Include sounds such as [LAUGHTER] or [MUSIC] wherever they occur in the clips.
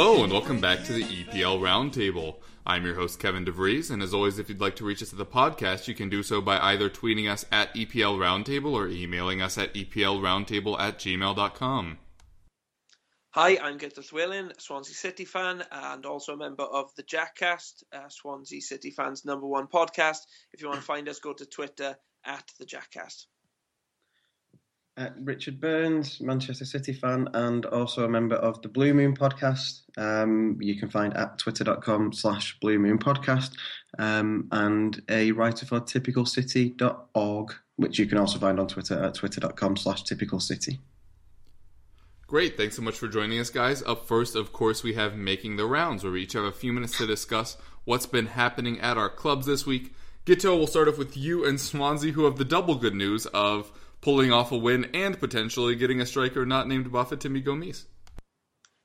Hello and welcome back to the EPL Roundtable. I'm your host Kevin DeVries, and as always, if you'd like to reach us at the podcast, you can do so by either tweeting us at EPL Roundtable or emailing us at EPLRoundtable at gmail.com. Hi, I'm Guto Llewelyn, Swansea City fan, and also a member of the Jackcast, uh, Swansea City fans' number one podcast. If you want to find us, go to Twitter at the Jackcast. Uh, Richard Burns, Manchester City fan, and also a member of the Blue Moon podcast. Um, you can find at twitter.com slash Blue Moon podcast, um, and a writer for typicalcity.org, which you can also find on Twitter at twitter.com slash typicalcity. Great, thanks so much for joining us, guys. Up first, of course, we have Making the Rounds, where we each have a few minutes to discuss what's been happening at our clubs this week. Guto, we'll start off with you and Swansea, who have the double good news of pulling off a win and potentially getting a striker not named Bafétimbi Gomis.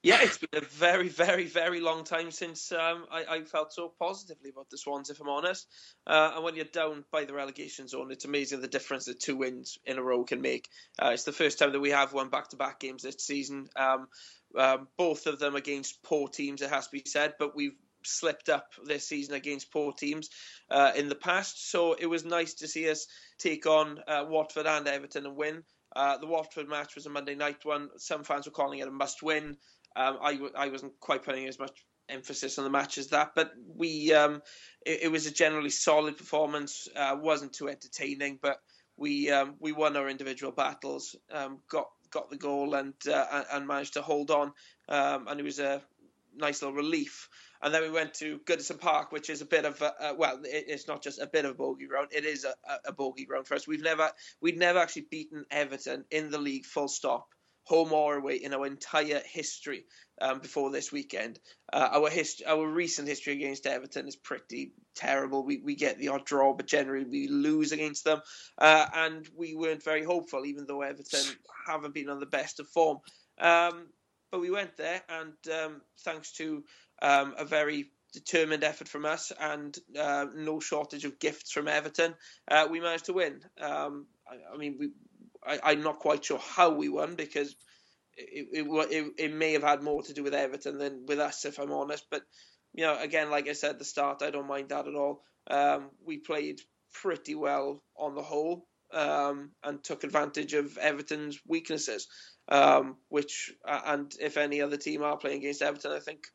Yeah, it's been a very, very, very long time since um, I, I, felt so positively about the Swans, if I'm honest. Uh, and when you're down by the relegation zone, it's amazing the difference that two wins in a row can make. Uh, it's the first time that we have won back-to-back games this season. Um, um, both of them against poor teams, it has to be said, but we've slipped up this season against poor teams uh, in the past. So it was nice to see us take on uh, Watford and Everton and win. Uh, the Watford match was a Monday night one. Some fans were calling it a must-win. Um, I, I wasn't quite putting as much emphasis on the match as that, but we um, it, it, was a generally solid performance. Uh, wasn't too entertaining, but we um, we won our individual battles, um, got got the goal, and uh, and managed to hold on. Um, and it was a nice little relief. And then we went to Goodison Park, which is a bit of a, well, it, it's not just a bit of a bogey ground; it is a, a bogey ground for us. We've never we'd never actually beaten Everton in the league, full stop home or away in our entire history um, before this weekend. Uh, our hist- our recent history against Everton is pretty terrible. We we get the odd draw, but generally we lose against them, uh, and we weren't very hopeful, even though Everton haven't been on the best of form. Um, but we went there, and um, thanks to um, a very determined effort from us and uh, no shortage of gifts from Everton, uh, we managed to win. Um, I, I mean, we I, am not quite sure how we won because it, it, it, it, may have had more to do with Everton than with us, if I'm honest. But, you know, again, like I said at the start, I don't mind that at all. Um, we played pretty well on the whole um, and took advantage of Everton's weaknesses, um, which, and if any other team are playing against Everton, I think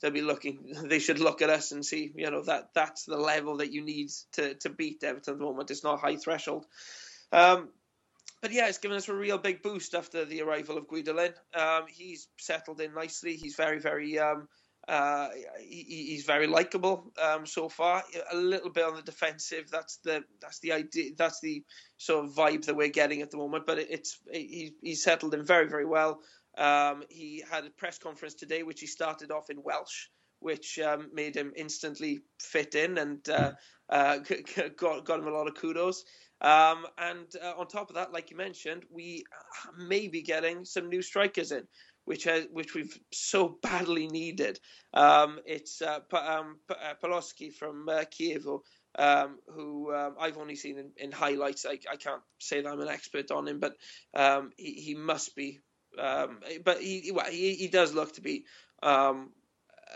they'll be looking, [LAUGHS] they should look at us and see, you know, that that's the level that you need to, to beat Everton at the moment. It's not high threshold. Um, but yeah, it's given us a real big boost after the arrival of Guidolin. Um, he's settled in nicely. He's very, very, um, uh, he, he's very likable um, so far. A little bit on the defensive. That's the that's the idea. That's the sort of vibe that we're getting at the moment. But it, it's he, he's settled in very, very well. Um, he had a press conference today, which he started off in Welsh, which um, made him instantly fit in and uh, uh, [LAUGHS] got got him a lot of kudos. Um, and uh, on top of that, like you mentioned, we may be getting some new strikers in, which has, which we've so [LAUGHS] badly needed. Um, it's uh, um, uh, Paloschi from uh, um, who um, I've only seen in, in highlights. I, I, can't say that I'm an expert on him, but um, he, he, must be. Um, but he, he, he does look to be um,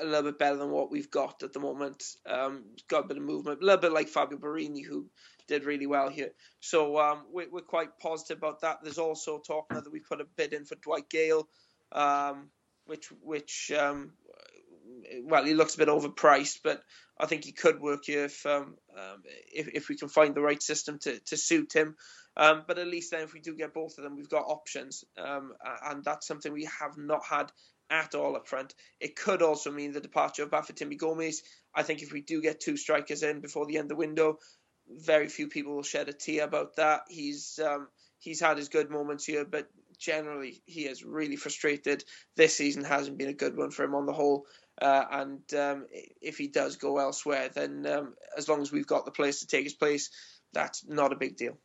a little bit better than what we've got at the moment. Um, got a bit of movement, a little bit like Fabio Borini, who did really well here. So um, we're, we're, quite positive about that. There's also talk now that we put a bid in for Dwight Gayle, um, which which um, well, he looks a bit overpriced, but I think he could work here if um, um, if, if, we can find the right system to, to suit him. Um, but at least then, if we do get both of them, we've got options, um, and that's something we have not had at all up front. It could also mean the departure of Bafétimbi Gomis. I think if we do get two strikers in before the end of the window, very few people will shed a tear about that. He's um, he's had his good moments here, but generally he is really frustrated. This season hasn't been a good one for him on the whole. Uh, and um, if he does go elsewhere, then um, as long as we've got the players to take his place, that's not a big deal.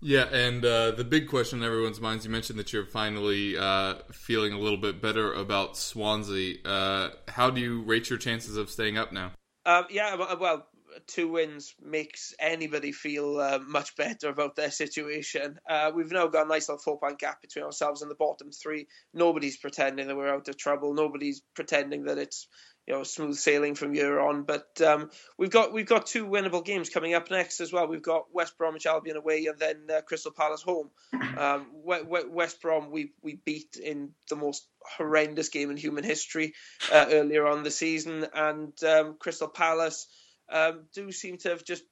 Yeah, and uh, the big question in everyone's minds, you mentioned that you're finally uh, feeling a little bit better about Swansea. Uh, how do you rate your chances of staying up now? Um, yeah, well, two wins makes anybody feel uh, much better about their situation. Uh, we've now got a nice little four point gap between ourselves and the bottom three. Nobody's pretending that we're out of trouble. Nobody's pretending that it's you know smooth sailing from here on. But um, we've got we've got two winnable games coming up next as well. We've got West Bromwich Albion away and then uh, Crystal Palace home. [COUGHS] Um, West Brom we we beat in the most horrendous game in human history uh, earlier on the season, and um, Crystal Palace um, do seem to have just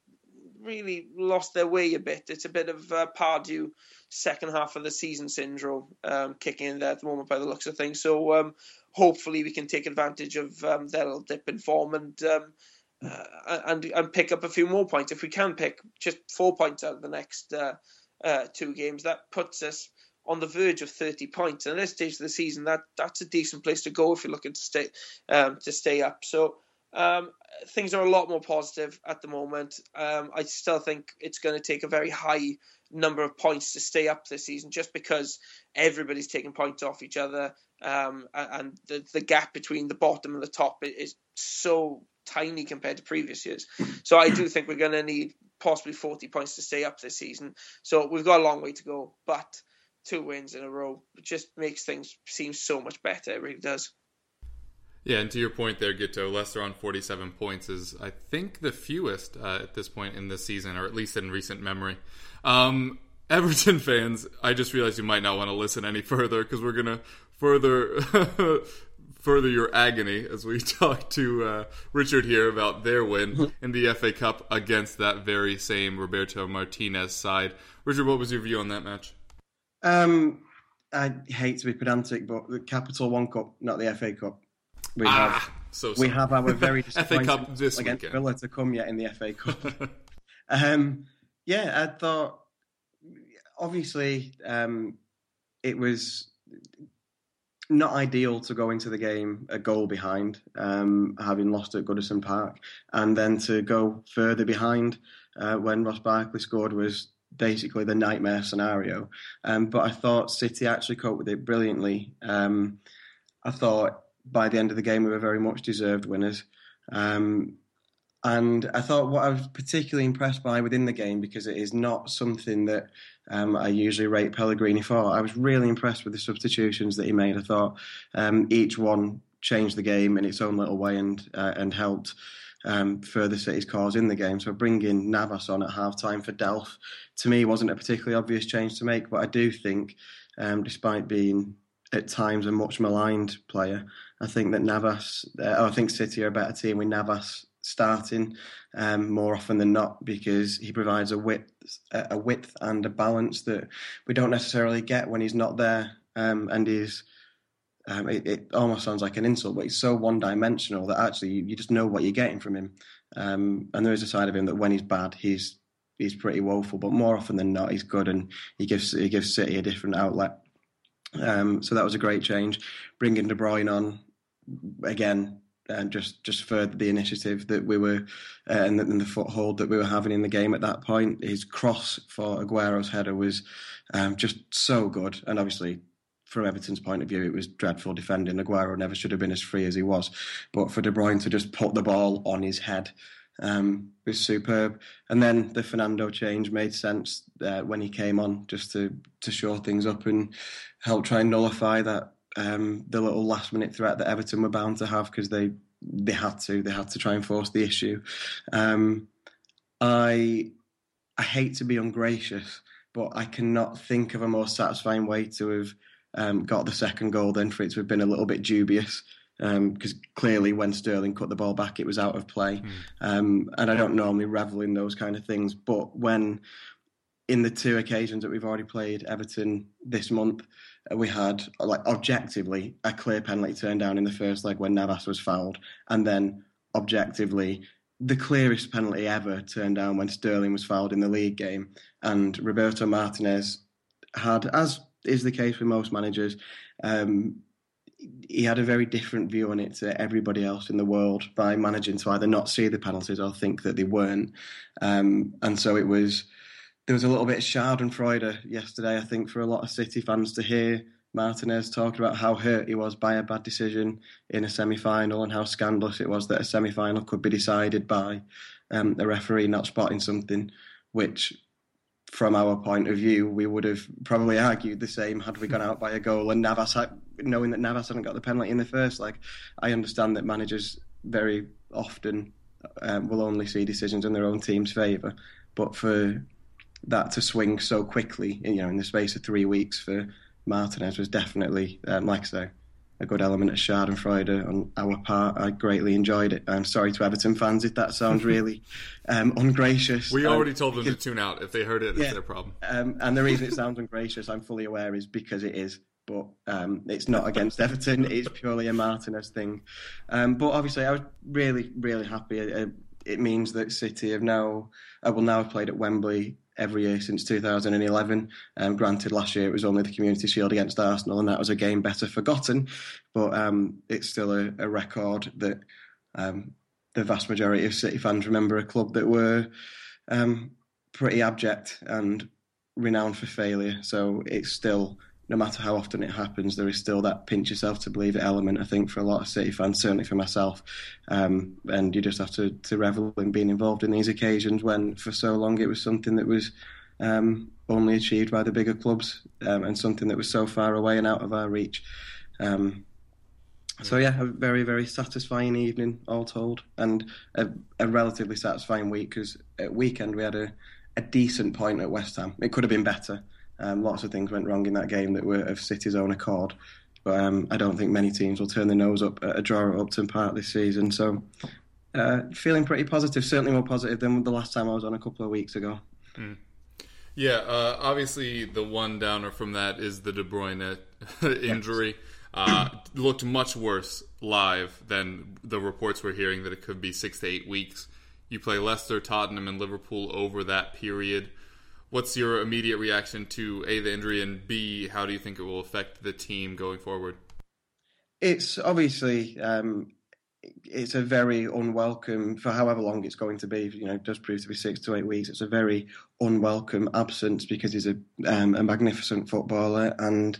really lost their way a bit. It's a bit of uh, Pardew second half of the season syndrome um, kicking in there at the moment by the looks of things. So um, hopefully we can take advantage of um, their little dip in form and, um, uh, and and pick up a few more points. If we can pick just four points out of the next uh, uh two games, that puts us on the verge of 30 points. And at this stage of the season, that that's a decent place to go if you're looking to stay um, to stay up. So um, things are a lot more positive at the moment. Um, I still think it's going to take a very high number of points to stay up this season, just because everybody's taking points off each other, um, and the, the gap between the bottom and the top is so tiny compared to previous years. So I do think we're going to need possibly 40 points to stay up this season. So we've got a long way to go, but two wins in a row just makes things seem so much better. It really does. Yeah, and to your point there, Guto, Leicester on 47 points is, I think, the fewest uh, at this point in the season, or at least in recent memory. Um, [LAUGHS] Everton fans, I just realized you might not want to listen any further because we're going to further [LAUGHS] further your agony as we [LAUGHS] talk to uh, Richard here about their win in the FA Cup against that very same Roberto Martinez side. Richard, what was your view on that match? Um, I hate to be pedantic, but the Capital One Cup, not the FA Cup. We ah, have so we have our [LAUGHS] very disappointing FA Cup this against weekend. Villa to come yet in the FA Cup. [LAUGHS] um, yeah, I thought obviously um, it was not ideal to go into the game a goal behind, um, having lost at Goodison Park, and then to go further behind uh, when Ross Barkley scored was basically the nightmare scenario. Um, but I thought City actually coped with it brilliantly. Um, I thought by the end of the game, we were very much deserved winners. Um, and I thought what I was particularly impressed by within the game, because it is not something that um, I usually rate Pellegrini for, I was really impressed with the substitutions that he made. I thought um, each one changed the game in its own little way and uh, and helped um, further City's cause in the game. So bringing Navas on at half time for Delph, to me, wasn't a particularly obvious change to make, but I do think, um, despite being at times a much maligned player. I think that Navas, uh, I think City are a better team with Navas starting um, more often than not because he provides a width, a width and a balance that we don't necessarily get when he's not there. Um, and he's, um, it, it, almost sounds like an insult, but he's so one-dimensional that actually you, you just know what you're getting from him. Um, and there is a side of him that when he's bad, he's he's pretty woeful, but more often than not, he's good and he gives he gives City a different outlet. Um, so that was a great change. Bringing De Bruyne on again, and just just further the initiative that we were uh, and, the, and, the, foothold that we were having in the game at that point. His cross for Aguero's header was um, just so good, and obviously. From Everton's point of view, it was dreadful defending. Aguero never should have been as free as he was, but for De Bruyne to just put the ball on his head um, was superb. And then the Fernando change made sense uh, when he came on, just to to show things up and help try and nullify that um, the little last minute threat that Everton were bound to have because they they had to they had to try and force the issue. Um, I I hate to be ungracious, but I cannot think of a more satisfying way to have um, got the second goal than for it to have been a little bit dubious. Because um, clearly, when Sterling cut the ball back, it was out of play. Mm. Um, and I don't normally revel in those kind of things, but when in the two occasions that we've already played Everton this month, we had like objectively a clear penalty turned down in the first leg when Navas was fouled, and then objectively the clearest penalty ever turned down when Sterling was fouled in the league game, and Roberto Martinez had, as is the case with most managers, um, he had a very different view on it to everybody else in the world by managing to either not see the penalties or think that they weren't, um, and so it was. There was a little bit of Schadenfreude yesterday, I think, for a lot of City fans to hear Martinez talking about how hurt he was by a bad decision in a semi final and how scandalous it was that a semi final could be decided by um, a referee not spotting something, which, from our point of view, we would have probably argued the same had we gone out by a goal and Navas, had, knowing that Navas hadn't got the penalty in the first leg. I understand that managers very often um, will only see decisions in their own team's favour, but for that to swing so quickly, you know, in the space of three weeks for Martinez was definitely, um, like I say, a good element of Schadenfreude on our part. I greatly enjoyed it. I'm sorry to Everton fans if that sounds [LAUGHS] really um, ungracious. We already um, told them because, to tune out. If they heard it, yeah, it's their problem. Um, and the reason it [LAUGHS] sounds ungracious, I'm fully aware, is because it is. But um, it's not against Everton. It's purely a Martinez thing. Um, but obviously, I was really, really happy. It, it means that City have now, I uh, will now have played at Wembley every year since 2011. Um, granted, last year it was only the Community Shield against Arsenal, and that was a game better forgotten, but um, it's still a, a record that um, the vast majority of City fans remember a club that were um, pretty abject and renowned for failure. So it's still no matter how often it happens, there is still that pinch yourself to believe it element. I think for a lot of City fans, certainly for myself, um, and you just have to to revel in being involved in these occasions when for so long it was something that was um, only achieved by the bigger clubs um, and something that was so far away and out of our reach. Um, so yeah, a very very satisfying evening, all told, and a, a relatively satisfying week because at weekend we had a, a decent point at West Ham. It could have been better. Um, lots of things went wrong in that game that were of City's own accord. But um, I don't think many teams will turn their nose up at a draw at Upton Park this season. So uh, feeling pretty positive, certainly more positive than the last time I was on a couple of weeks ago. Mm. Yeah, uh, obviously the one downer from that is the De Bruyne [LAUGHS] injury. Uh, looked much worse live than the reports we're hearing that it could be six to eight weeks. You play Leicester, Tottenham, and Liverpool over that period what's your immediate reaction to a the injury and b how do you think it will affect the team going forward? It's obviously um, it's a very unwelcome for however long it's going to be. You know, does prove to be six to eight weeks. It's a very unwelcome absence because he's a um, a magnificent footballer and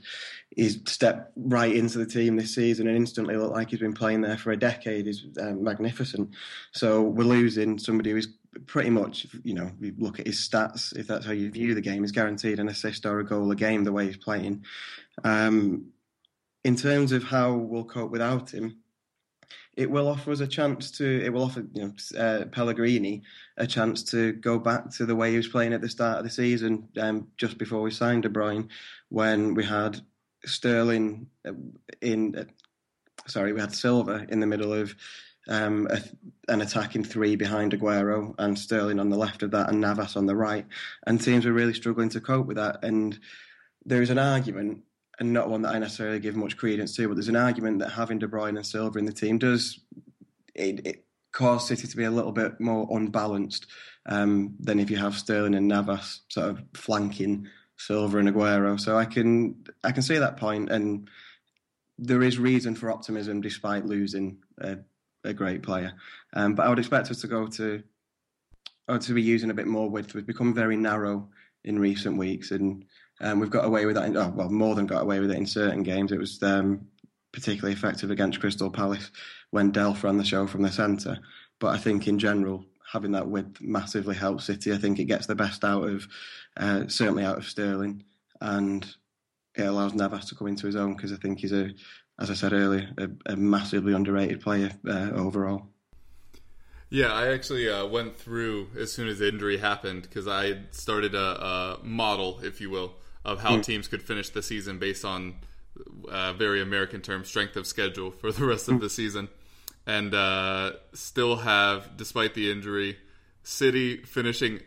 he's stepped right into the team this season and instantly looked like he's been playing there for a decade. He's um, magnificent. So we're losing somebody who's pretty much, you know, you look at his stats, if that's how you view the game, he's guaranteed an assist or a goal a game the way he's playing. Um, in terms of how we'll cope without him, it will offer us a chance to. It will offer you know uh, Pellegrini a chance to go back to the way he was playing at the start of the season, um, just before we signed De Bruyne, when we had Sterling uh, in. Uh, sorry, we had Silva in the middle of um, a, an attacking three behind Aguero and Sterling on the left of that and Navas on the right. And teams were really struggling to cope with that. And there is an argument, and not one that I necessarily give much credence to, but there's an argument that having De Bruyne and Silva in the team does it, it cause City to be a little bit more unbalanced um, than if you have Sterling and Navas sort of flanking Silva and Aguero. So I can I can see that point, and there is reason for optimism despite losing uh, a great player. Um, but I would expect us to go to or to be using a bit more width. We've become very narrow in recent weeks, and um, we've got away with that. In, oh, well, more than got away with it in certain games. It was um, particularly effective against Crystal Palace when Delph ran the show from the centre. But I think in general, having that width massively helps City. I think it gets the best out of uh, certainly out of Sterling, and it allows Navas to come into his own because I think he's a, as I said earlier, a, a massively underrated player uh, overall. Yeah, I actually uh, went through as soon as the injury happened because I started a, a, model, if you will, of how mm. teams could finish the season based on uh, very American term strength of schedule for the rest of mm. the season, and uh, still have, despite the injury, City finishing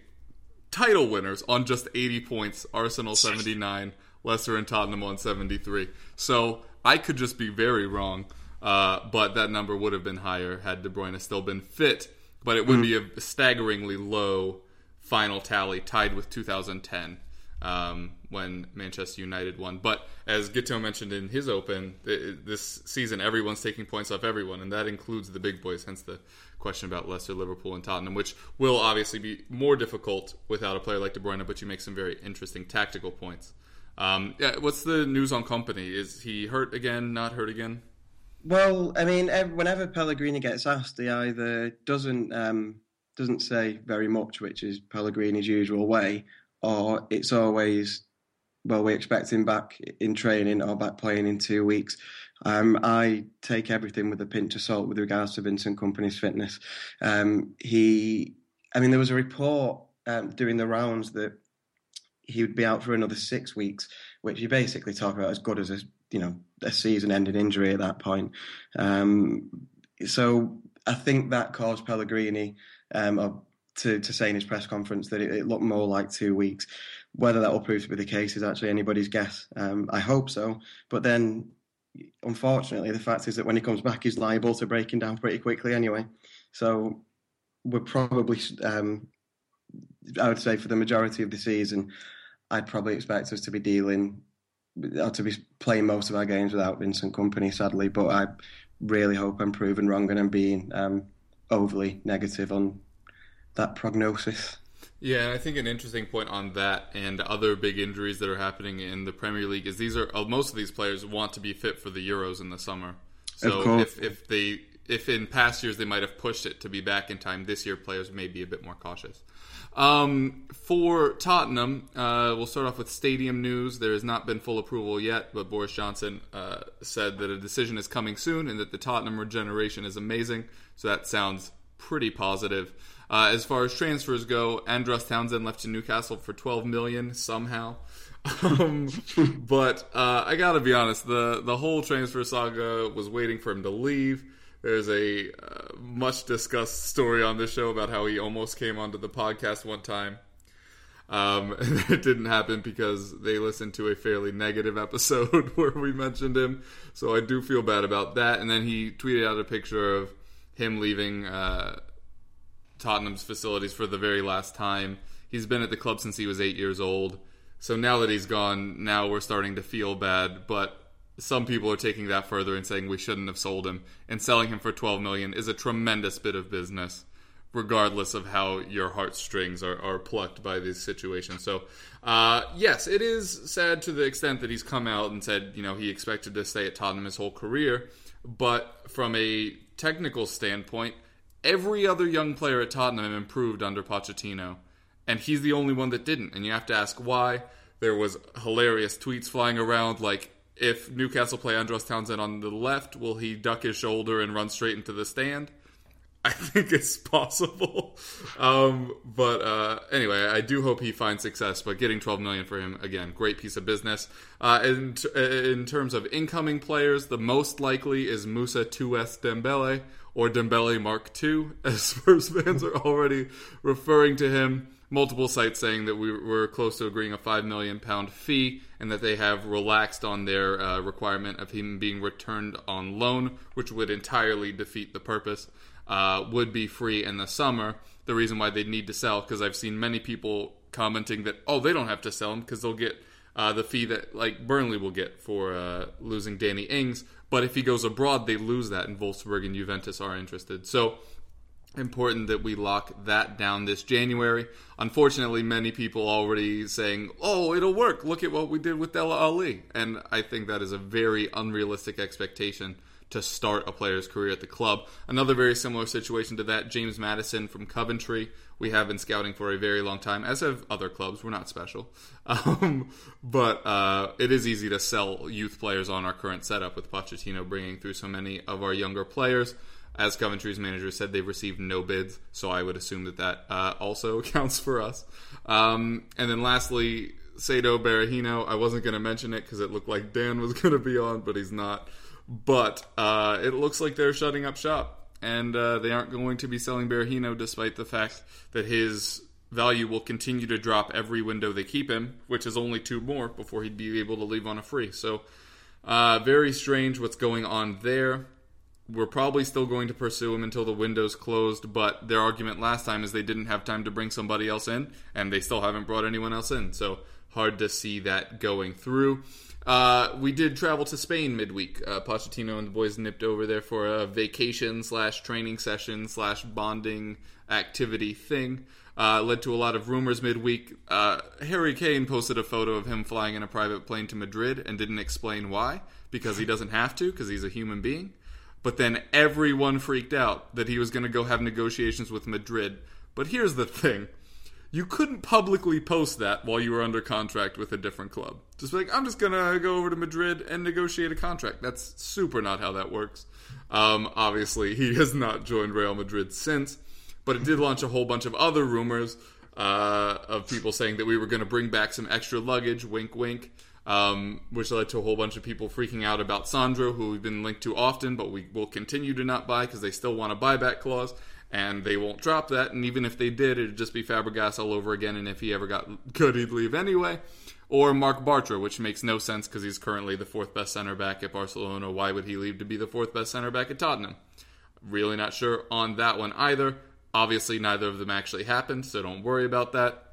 title winners on just 80 points, Arsenal 79, Leicester and Tottenham on 73. So I could just be very wrong uh, but that number would have been higher had De Bruyne still been fit. But it would mm. be a staggeringly low final tally, tied with 2010 um, when Manchester United won. But as Guto mentioned in his open, this season everyone's taking points off everyone, and that includes the big boys. Hence the question about Leicester, Liverpool, and Tottenham, which will obviously be more difficult without a player like De Bruyne. But you make some very interesting tactical points. Um, yeah, what's the news on Kompany? Is he hurt again? Not hurt again? Well, I mean, whenever Pellegrini gets asked, he either doesn't um, doesn't say very much, which is Pellegrini's usual way, or it's always, well, we expect him back in training or back playing in two weeks. Um, I take everything with a pinch of salt with regards to Vincent Kompany's fitness. Um, he, I mean, there was a report um, doing the rounds that he would be out for another six weeks, which you basically talk about as good as a you know a season-ending injury at that point. Um, so I think that caused Pellegrini um, to to say in his press conference that it, it, looked more like two weeks. Whether that will prove to be the case is actually anybody's guess. Um, I hope so, but then unfortunately, the fact is that when he comes back, he's liable to breaking down pretty quickly anyway. So we're probably, um, I would say, for the majority of the season, I'd probably expect us to be dealing or to be playing most of our games without Vincent Kompany, sadly. But I really hope I'm proven wrong and I'm being um, overly negative on that prognosis. Yeah, and I think an interesting point on that and other big injuries that are happening in the Premier League is these are uh, most of these players want to be fit for the Euros in the summer. So if if they if in past years they might have pushed it to be back in time, this year players may be a bit more cautious. Um, for Tottenham, uh, we'll start off with stadium news. There has not been full approval yet, but Boris Johnson uh, said that a decision is coming soon and that the Tottenham regeneration is amazing. So that sounds pretty positive. Uh, as far as transfers go, Andros Townsend left to Newcastle for 12 million somehow. um, [LAUGHS] but uh, I gotta be honest, the the whole transfer saga was waiting for him to leave. There's a uh, much discussed story on this show about how he almost came onto the podcast one time. Um, [LAUGHS] it didn't happen because they listened to a fairly negative episode [LAUGHS] where we mentioned him. So I do feel bad about that. And then he tweeted out a picture of him leaving uh, Tottenham's facilities for the very last time. He's been at the club since he was eight years old. So now that he's gone, now we're starting to feel bad. But some people are taking that further and saying we shouldn't have sold him. And selling him for 12 million is a tremendous bit of business regardless of how your heartstrings are, are plucked by this situation. So uh, yes it is sad to the extent that he's come out and said you know he expected to stay at tottenham his whole career. But from a technical standpoint every other young player at tottenham improved under pochettino. And he's the only one that didn't. And you have to ask why. There was hilarious tweets flying around like if Newcastle play Andros Townsend on the left, will he duck his shoulder and run straight into the stand? [LAUGHS] I think it's possible. Um, but uh, anyway, I do hope he finds success. But getting 12 million for him again, great piece of business. Uh, in, in terms of incoming players, the most likely is Musa 2S Dembele or Dembele Mark II, [LAUGHS] as Spurs fans are already referring to him multiple sites saying that we were close to agreeing a five million pound fee, and that they have relaxed on their uh, requirement of him being returned on loan, which would entirely defeat the purpose. Uh, would be free in the summer. The reason why they need to sell, because I've seen many people commenting that oh they don't have to sell him because they'll get uh, the fee that like Burnley will get for uh, losing Danny Ings. But if he goes abroad, they lose that, and Wolfsburg and Juventus are interested. So important that we lock that down this January. Unfortunately, many people already saying, "Oh, it'll work. Look at what we did with Dele Alli." And I think that is a very unrealistic expectation to start a player's career at the club. Another very similar situation to that, James Maddison from Coventry we have been scouting for a very long time, as have other clubs. We're not special. [LAUGHS] Um, but uh, it is easy to sell youth players on our current setup with Pochettino bringing through so many of our younger players. As Coventry's manager said, they've received no bids, so I would assume that that uh, also [LAUGHS] counts for us. Um, and then lastly, Saido Berahino. I wasn't going to mention it because it looked like Dan was [LAUGHS] going to be on, but he's not. But uh, it looks like they're shutting up shop, and uh, they aren't going to be selling Berahino, despite the fact that his value will continue to drop every window they keep him, which is only two more before he'd be able to leave on a free. So, uh, very strange what's going on there. We're probably still going to pursue him until the window's closed, but their argument last time is they didn't have time to bring somebody else in, and they still haven't brought anyone else in. So, hard to see that going through. Uh, we did travel to Spain midweek. Uh, Pochettino and the boys nipped over there for a vacation slash training session slash bonding activity thing. Uh, led to a lot of rumors midweek. Uh, Harry Kane posted a photo of him flying in a private plane to Madrid and didn't explain why, because he doesn't have to, because he's a human being. But then everyone freaked out that he was going to go have negotiations with Madrid. But here's the thing you couldn't publicly post that while you were under contract with a different club. Just like, I'm just gonna go over to Madrid and negotiate a contract. That's super not how that works. Um, obviously, he [LAUGHS] has not joined Real Madrid since, but it did launch a whole bunch of other rumors uh, of people saying that we were going to bring back some extra luggage. Wink, wink. Um, which led to a whole bunch of people freaking out about Sandro, who we've been linked to often, but we will continue to not buy because they still want a buyback clause and they won't drop that. And even if they did, it'd just be Fabregas all over again. And if he ever got [LAUGHS] good, he'd leave anyway. Or Marc Bartra, which makes no sense because he's currently the fourth best center back at Barcelona. Why would he leave to be the fourth best center back at Tottenham? Really not sure on that one either. Obviously, neither of them actually happened, so don't worry about that.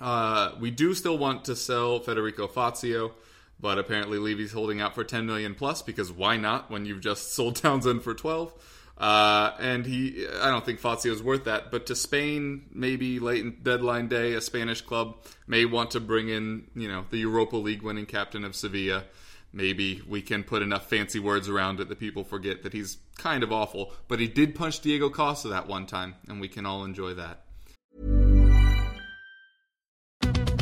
Uh, we do still want to sell Federico Fazio, but apparently Levy's holding out for 10 million plus because why not when you've just [LAUGHS] sold Townsend for 12? Uh, and he, I don't think Fazio is worth that. But to Spain, maybe late in deadline day, a Spanish club may want to bring in, you know, the Europa League winning captain of Sevilla. Maybe we can put enough fancy words around it that people forget that he's kind of awful. But he did punch Diego Costa that one time, and we can all enjoy that.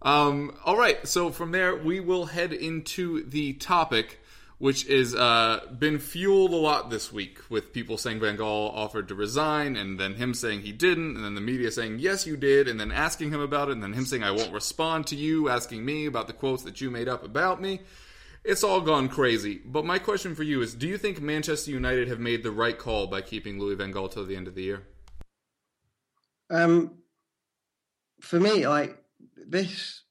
Um, all right, so from there we will head into the topic, which is uh, been fueled a lot this week with people saying Van Gaal offered to resign, and then him saying he didn't, and then the media saying yes you did, and then asking him about it, and then him saying I won't respond to you, asking me about the quotes that you made up about me. It's all gone crazy. But my question for you is: Do you think Manchester United have made the right call by keeping Louis Van Gaal till the end of the year? Um, for me, like this,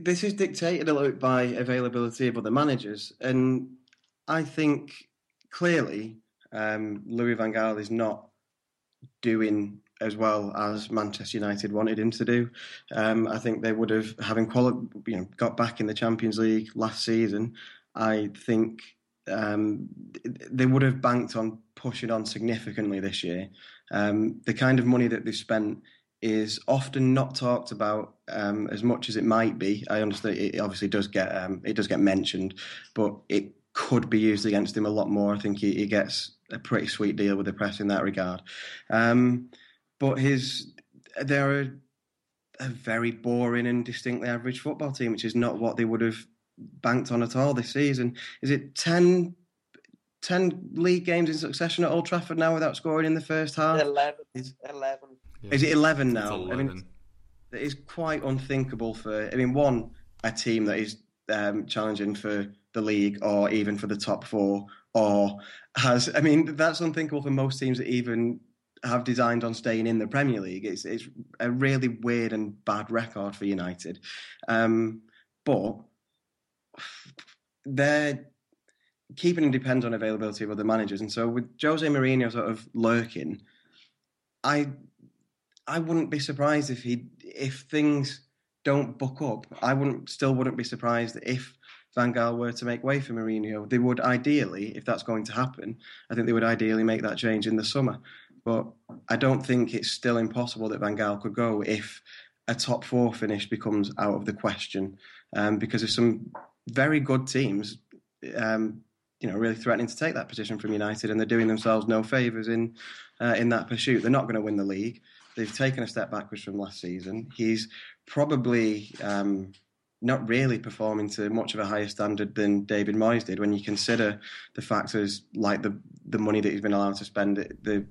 this is dictated a lot by availability of other managers, and I think clearly um, Louis Van Gaal is not doing as well as Manchester United wanted him to do. Um, I think they would have, having quali- you know, got back in the Champions League last season. I think um, they would have banked on pushing on significantly this year. Um, the kind of money that they've spent is often not talked about um, as much as it might be. I understand it obviously does get um, it does get mentioned, but it could be used against him a lot more. I think he, he gets a pretty sweet deal with the press in that regard. Um, but his there are a very boring and distinctly average football team, which is not what they would have banked on at all this season. Is it 10, 10 league games in succession at Old Trafford now without scoring in the first half? 11. 11. Yeah. Is it 11 now? 11. I mean, it is quite unthinkable for, I mean, one, a team that is um, challenging for the league or even for the top four or has, I mean, that's unthinkable for most teams that even have designed on staying in the Premier League. It's, it's a really weird and bad record for United. Um, but they're keeping it depends on availability of other managers. And so with Jose Mourinho sort of lurking, I I wouldn't be surprised if he if things don't book up. I wouldn't still wouldn't be surprised if Van Gaal were to make way for Mourinho. They would ideally, if that's going to happen, I think they would ideally make that change in the summer. But I don't think it's still impossible that Van Gaal could go if a top four finish becomes out of the question. Um, because there's some very good teams, um, you know, really threatening to take that position from United, and they're doing themselves no favours in uh, in that pursuit. They're not going to win the league. They've taken a step backwards from last season. He's probably um, not really performing to much of a higher standard than David Moyes did when you consider the factors like the the money that he's been allowed to spend, the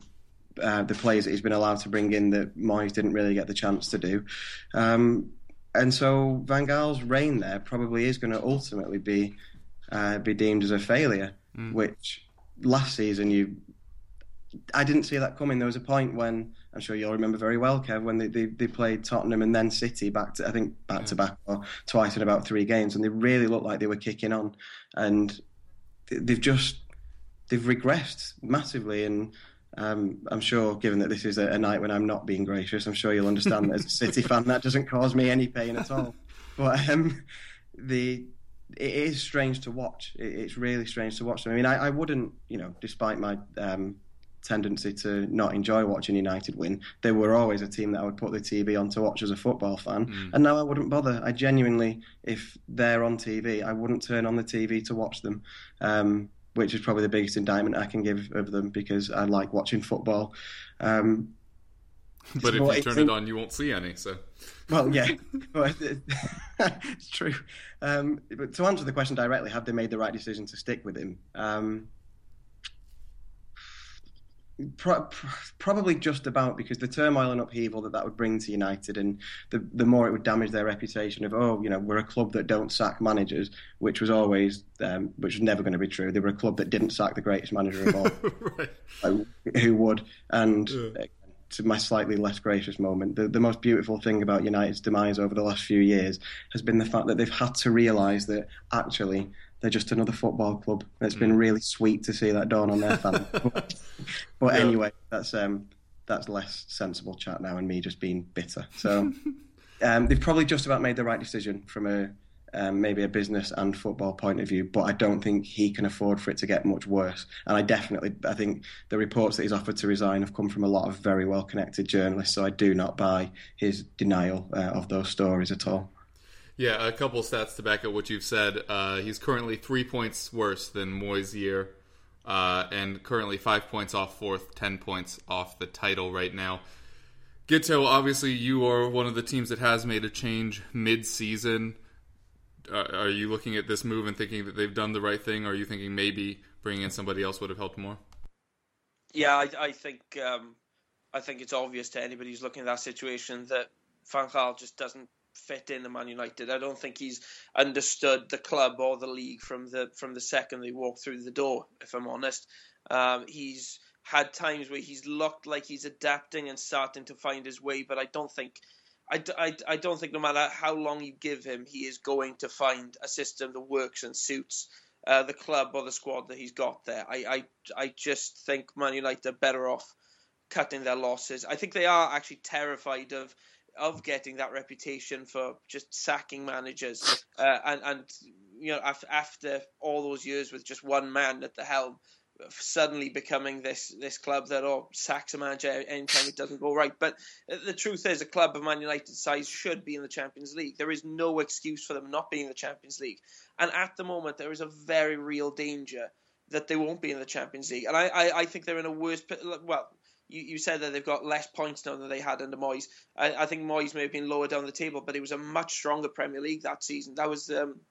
uh, the players that he's been allowed to bring in that Moyes didn't really get the chance to do. Um, and so Van Gaal's reign there probably is going to ultimately be uh, be deemed as a failure, which last season you I didn't see that coming. There was a point when I'm sure you'll remember very well, Kev, when they, they, they played Tottenham and then City back to I think back to back or twice in about three games, and they really looked like they were kicking on, and they- they've just they've regressed massively. And um, I'm sure, given that this is a, a night when I'm not being gracious, I'm sure you'll understand that as a City fan that doesn't cause me any pain at all. But um, the it is strange to watch. It, it's really strange to watch them. I mean, I, I wouldn't, you know, despite my um, tendency to not enjoy watching United win, they were always a team that I would put the TV on to watch as a football fan. And now I wouldn't bother. I genuinely, if they're on TV, I wouldn't turn on the TV to watch them. Um, which is probably the biggest indictment I can give of them because I like watching football. Um, [LAUGHS] But if you turn it on, you won't see any. So well, yeah, [LAUGHS] [LAUGHS] it's true. Um, but to answer the question directly, have they made the right decision to stick with him? Um, pro- pro- probably just about because the turmoil and upheaval that that would bring to United, and the the more it would damage their reputation of oh, you know, we're a club that don't sack managers, which was always, um, which was never going to be true. They were a club that didn't sack the greatest manager of all [LAUGHS] right. like, who would. And uh, to my slightly less gracious moment, the, the most beautiful thing about United's demise over the last few years has been the fact that they've had to realise that actually they're just another football club. And it's been really sweet to see that dawn on their [LAUGHS] fans. but but Yeah. anyway, that's um, that's less sensible chat now, and me just being bitter. So um, they've probably just about made the right decision from a um, maybe a business and football point of view, but I don't think he can afford for it to get much worse. And I definitely, I think the reports that he's offered to resign have come from a lot of very well connected journalists, so I do not buy his denial uh, of those stories at all. Yeah, a couple stats to back up what you've said. Uh, he's currently three points worse than Moyes' year, uh, and currently five points off fourth, ten points off the title right now. Guto, obviously, you are one of the teams that has made a change mid-season. Uh, are you looking at this move and thinking that they've done the right thing, or are you thinking maybe bringing in somebody else would have helped more? Yeah, I, I think um, I think it's obvious to anybody who's looking at that situation that Van Gaal just doesn't fit in the Man United. I don't think he's understood the club or the league from the from the second they walked through the door. If I'm honest, um, he's had times where he's looked like he's adapting and starting to find his way, but I don't think. I, I, I don't think no matter how long you give him, he is going to find a system that works and suits uh, the club or the squad that he's got there. I, I, I just think Man United are better off cutting their losses. I think they are actually terrified of of getting that reputation for just sacking managers uh, and and you know after, all those years with just one man at the helm suddenly becoming this this club that oh sacks a manager anytime it doesn't go right. But the truth is a club of Man United size should be in the Champions League. There is no excuse for them not being in the Champions League. And at the moment there is a very real danger that they won't be in the Champions League. And I I, I think they're in a worse well you, you said that they've got less points now than they had under Moyes. I, I think Moyes may have been lower down the table, but it was a much stronger Premier League that season. That was um,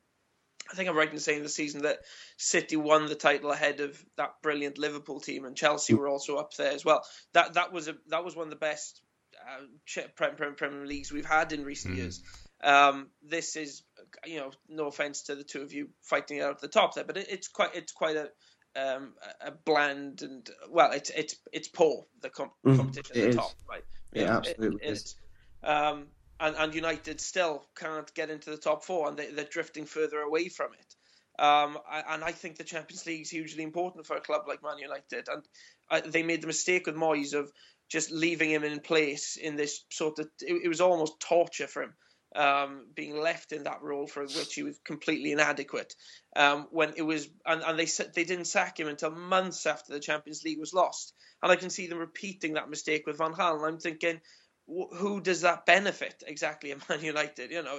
I think I'm right in saying the season that City won the title ahead of that brilliant Liverpool team, and Chelsea were also up there as well. That that was a that was one of the best uh, Premier, Premier Leagues we've had in recent mm. years. Um, this is, you know, no offense to the two of you fighting out at the top there, but it, it's quite it's quite a um, a bland and well, it's it's it's poor the com- mm, competition at the is. top, right? Yeah, absolutely. It, it, um, and, and United still can't get into the top four, and they, they're drifting further away from it. Um, and I think the Champions League is hugely important for a club like Man United. And uh, they made the mistake with Moyes of just leaving him in place in this sort of. It, it was almost torture for him um, being left in that role for which he was completely inadequate. Um, when it was, and, and they they didn't sack him until months after the Champions League was lost. And I can see them repeating that mistake with Van Gaal. And I'm thinking, who does that benefit exactly at [LAUGHS] Man United? You know,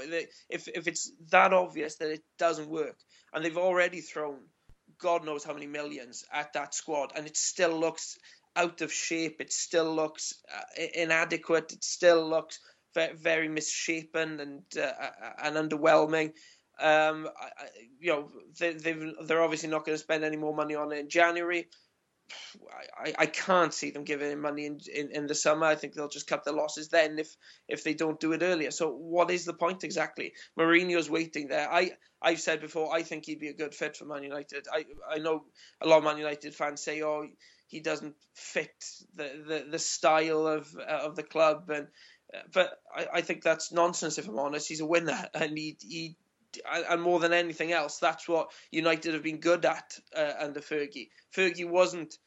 if if it's that obvious that it doesn't work, and they've already thrown God knows how many millions at that squad, and it still looks out of shape. It still looks uh, inadequate. It still looks very, misshapen and uh, and underwhelming. Um, I, you know, they, they're obviously not going to spend any more money on it in January. I, I can't see them giving him money in, in, in, the summer. I think they'll just cut the losses then if if they don't do it earlier. So what is the point exactly? Mourinho's waiting there. I I've said before I think he'd be a good fit for Man United. I I know a lot of Man United fans say oh he doesn't fit the the, the style of uh, of the club and but I, I think that's nonsense if I'm honest. He's a winner and he he and more than anything else, that's what United have been good at uh, under Fergie. Fergie wasn't,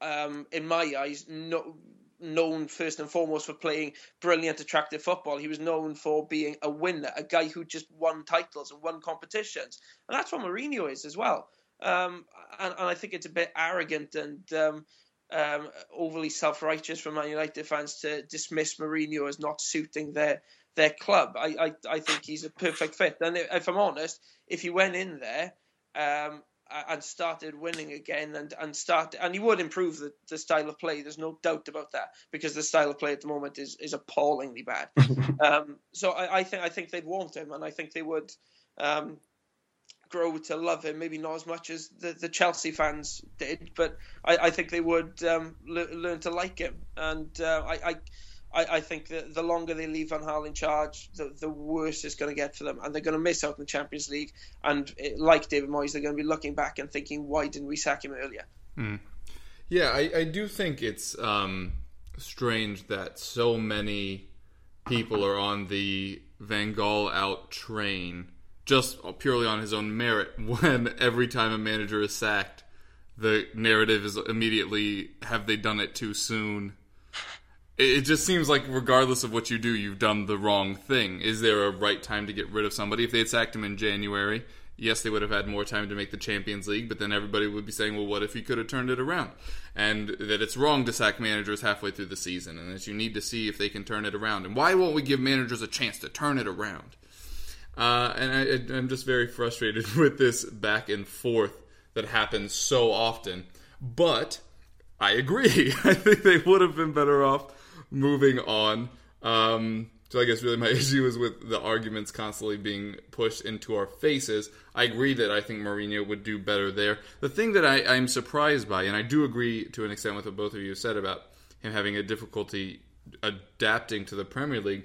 um, in my eyes, no, known first and foremost for playing brilliant, attractive football. He was known for being a winner, a guy who just won titles and won competitions, and that's what Mourinho is as well. Um, and, and, I think it's a bit arrogant and um, um, overly self-righteous for Man United fans to dismiss Mourinho as not suiting their their club. I, I, I think he's a perfect fit. And if I'm honest, if he went in there um, and started winning again and and start and he would improve the, the style of play. There's no doubt about that because the style of play at the moment is is appallingly bad. [LAUGHS] um, so I, I think I think they'd want him, and I think they would. Um, grow to love him. Maybe not as much as the, the Chelsea fans did, but I, I think they would um, le- learn to like him. And uh, I, I, I, think that the longer they leave Van Gaal in charge, the, the worse it's going to get for them, and they're going to miss out in the Champions League. And it, like David Moyes, they're going to be looking back and thinking, why didn't we sack him earlier? Mm. Yeah, I, I, do think it's um, strange that so many people are on the Van Gaal out train just purely on his own merit [LAUGHS] when every time a manager is sacked, the narrative is immediately have they done it too soon? it just seems like regardless of what you do, you've done the wrong thing. Is there a right time to get rid of somebody? If they had sacked him in January, yes, they would have had more time to make the Champions League, but then everybody would be saying, well, what if he could have turned it around? And that it's wrong to sack managers halfway through the season, and that you need to see if they can turn it around. And why won't we give managers a chance to turn it around? Uh, and I, I'm just very frustrated [LAUGHS] with this back and forth that happens so often. But I agree. [LAUGHS] I think they would have been better off moving on. Um, so I guess really my [LAUGHS] issue is with the arguments constantly being pushed into our faces. I agree that I think Mourinho would do better there. The thing that I, I'm surprised by, and I do agree to an extent with what both of you said about him having a difficulty adapting to the Premier League.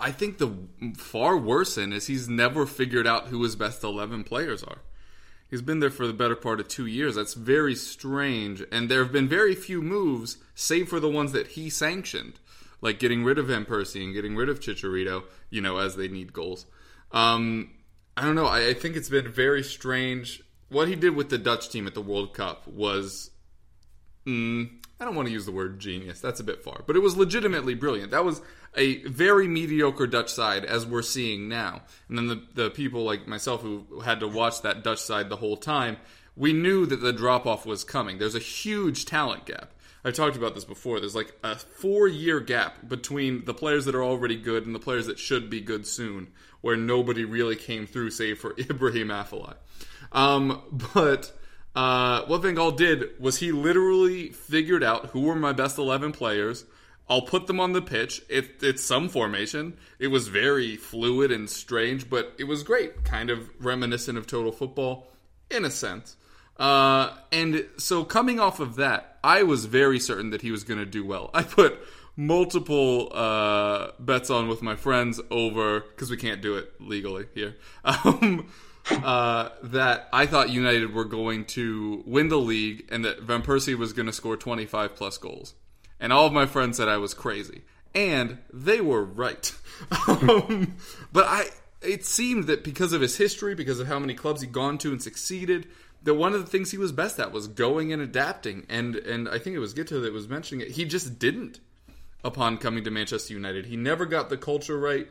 I think the far worse in is he's never figured out who his best 11 players are. He's been there for the better part of two years. That's very strange. And there have been very few moves, save for the ones that he sanctioned, like getting rid of Van Persie and getting rid of Chicharito, you know, as they need goals. Um, I don't know. I, I think it's been very strange. What he did with the Dutch team at the World Cup was. Mm, I don't want to use the word genius. That's a bit far. But it was legitimately brilliant. That was a very mediocre Dutch side, as we're seeing now. And then the, the people like myself who had to watch that Dutch side the whole time, we knew that the drop off was coming. There's a huge talent gap. I've talked about this before. There's like a four year gap between the players that are already good and the players that should be good soon, where nobody really came through, save for [LAUGHS] Ibrahim Afellay. Um, but uh, what Van Gaal did was he literally figured out who were my best 11 players I'll put them on the pitch. It, it's some formation. It was very fluid and strange, but it was great. Kind of reminiscent of total football in a sense. Uh, and so coming off of that, I was very certain that he was going to do well. I put multiple uh, bets on with my friends over because we can't do it legally here. [LAUGHS] Um, uh, that I thought United were going to win the league and that Van Persie was going to score 25 plus goals. And all of my friends said I was crazy. And they were right. [LAUGHS] um, but I it seemed that because of his history, because of how many clubs he'd gone to and succeeded, that one of the things he was best at was going and adapting. And and I think it was Guto that was mentioning it. He just didn't upon coming to Manchester United. He never got the culture right.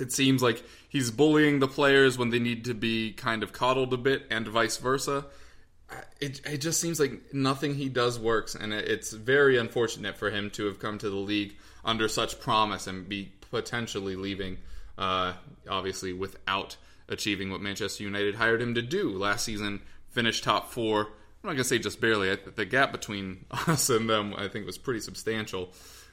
It seems like he's bullying the players when they need to be kind of coddled a bit, and vice versa. It, it just seems like nothing he does works, and it's very unfortunate for him to have come to the league under such promise and be potentially leaving, uh, obviously, without achieving what Manchester United hired him to do. Last season, finished top four. I'm not going to say just barely. The gap between [LAUGHS] us and them, I think, was pretty substantial.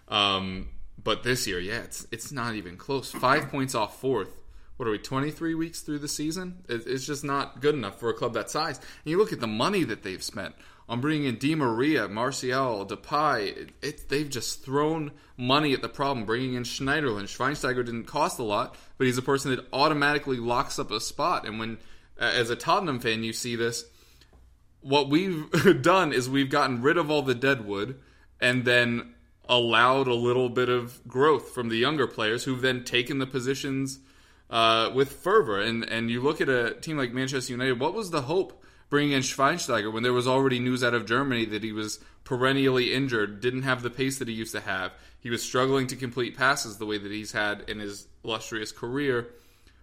Um, but this year, yeah, it's it's not even close. Five [CLEARS THROAT] points off fourth. What are we? Twenty three weeks through the season. it's just not good enough for a club that size. And you look at the money that they've spent on bringing in Di Maria, Martial, Depay. It, it, they've just thrown money at the problem. Bringing in Schneiderlin, Schweinsteiger didn't cost a lot, but he's a person that automatically locks up a spot. And when, as a Tottenham fan, you see this, what we've [LAUGHS] done is we've gotten rid of all the deadwood and then allowed a little bit of growth from the younger players who've then taken the positions uh, with fervor. And and you look at a team like Manchester United. What was the hope bringing in Schweinsteiger when there was already news out of Germany that he was perennially injured, didn't have the pace that he used to have. He was struggling to complete passes the way that he's had in his illustrious career.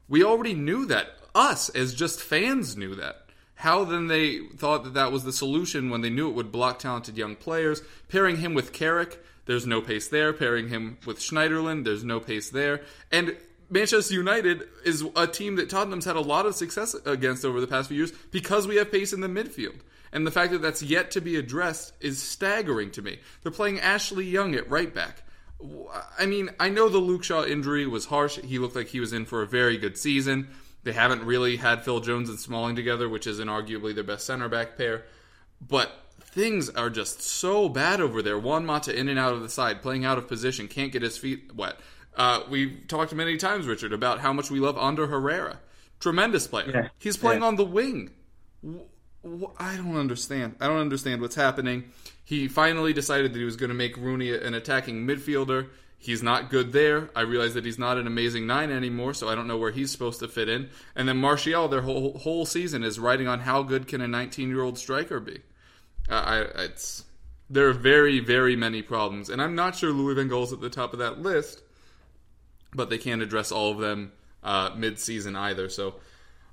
We already knew that. Us, as just fans, knew that. How then they thought that that was the solution when they knew it would block talented young players? Pairing him with Carrick, there's no pace there. Pairing him with Schneiderlin, there's no pace there. And Manchester United is a team that Tottenham's had a lot of success against over the past few years because we have pace in the midfield. And the fact that that's yet to be addressed is staggering to me. They're playing Ashley Young at right back. I mean, I know the Luke Shaw injury was harsh. He looked like he was in for a very good season. They haven't really had Phil Jones and Smalling together, which is inarguably their best center back pair. But things are just so bad over there. Juan Mata in and out of the side, playing out of position, can't get his feet wet. Uh, we've talked many times, Richard, about how much we love Ander Herrera. Tremendous player. Yeah. He's playing yeah. on the wing. I don't understand. I don't understand what's happening. He finally decided that he was going to make Rooney an attacking midfielder. He's not good there. I realize that he's not an amazing nine anymore, so I don't know where he's supposed to fit in. And then Martial, their whole whole season is writing on how good can a 19 year old striker be. I, it's there are very very many problems, and I'm not sure Louis Van Gaal's at the top of that list, but they can't address all of them uh, mid season either. So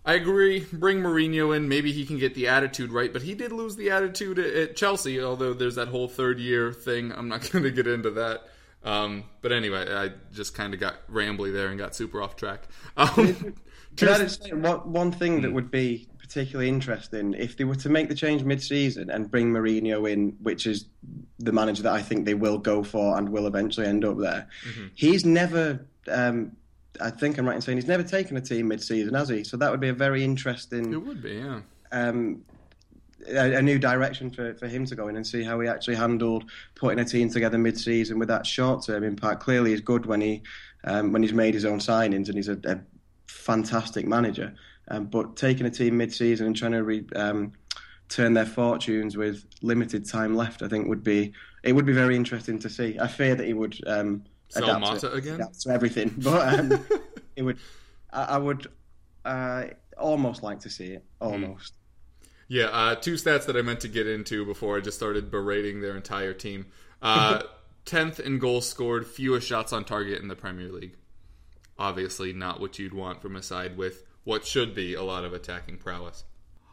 I agree. Bring Mourinho in. Maybe he can get the attitude right, but he did lose the attitude at Chelsea. Although there's that whole third year thing. I'm not [LAUGHS] going to get into that. Um, but anyway, I just kind of got rambly there and got super off track. Um, Can I [LAUGHS] just say what, one thing that hmm. would be particularly interesting if they were to make the change mid-season and bring Mourinho in, which is the manager that I think they will go for and will eventually end up there. Mm-hmm. He's never, um, I think I'm right in saying he's never taken a team mid-season, has he? So that would be a very interesting. It would be, yeah. Um, a, a, new direction for, for him to go in and see how he actually handled putting a team together mid-season with that short-term impact. Clearly, he's good when he um, when he's made his own signings and he's a, a fantastic manager. Um, but taking a team mid-season and trying to re, um, turn their fortunes with limited time left, I think would be it would be very interesting to see. I fear that he would um, adapt, to, again? adapt to everything, [LAUGHS] but um, [LAUGHS] it would. I, I would uh, almost like to see it. Hmm. Almost. Mm. Yeah, uh, two stats that I meant to get into before I just started berating their entire team. Uh, [LAUGHS] tenth in goals scored, fewest shots on target in the Premier League. Obviously, not what you'd want from a side with what should be a lot of attacking prowess.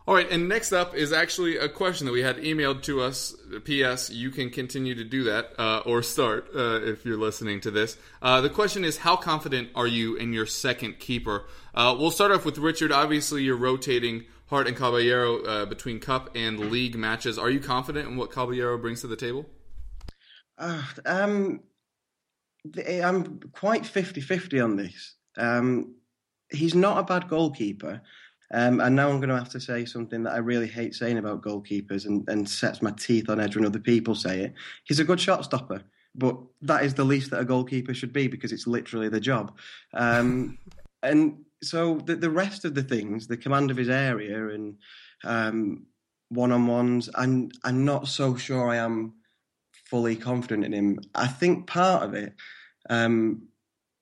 All right, and next up is actually a question that we had emailed to us. P.S. You can continue to do that uh, or start uh, if you're listening to this. Uh, the question is How confident are you in your second keeper? Uh, we'll start off with Richard. Obviously, you're rotating Hart and Caballero uh, between cup and league matches. Are you confident in what Caballero brings to the table? Uh, um, I'm quite 50-50 on this. Um, he's not a bad goalkeeper. Um, and now I'm going to have to say something that I really hate saying about goalkeepers and, and sets my teeth on edge when other people say it. He's a good shot stopper, but that is the least that a goalkeeper should be because it's literally the job. Um, [LAUGHS] and so the, the rest of the things, the command of his area and um, one-on-ones, I'm, I'm not so sure I am fully confident in him. I think part of it, um,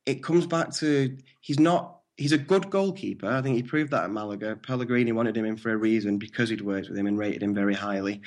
it comes back to he's not he's a good goalkeeper. I think he proved that at Malaga. Pellegrini wanted him in for a reason because he'd worked with him and rated him very highly.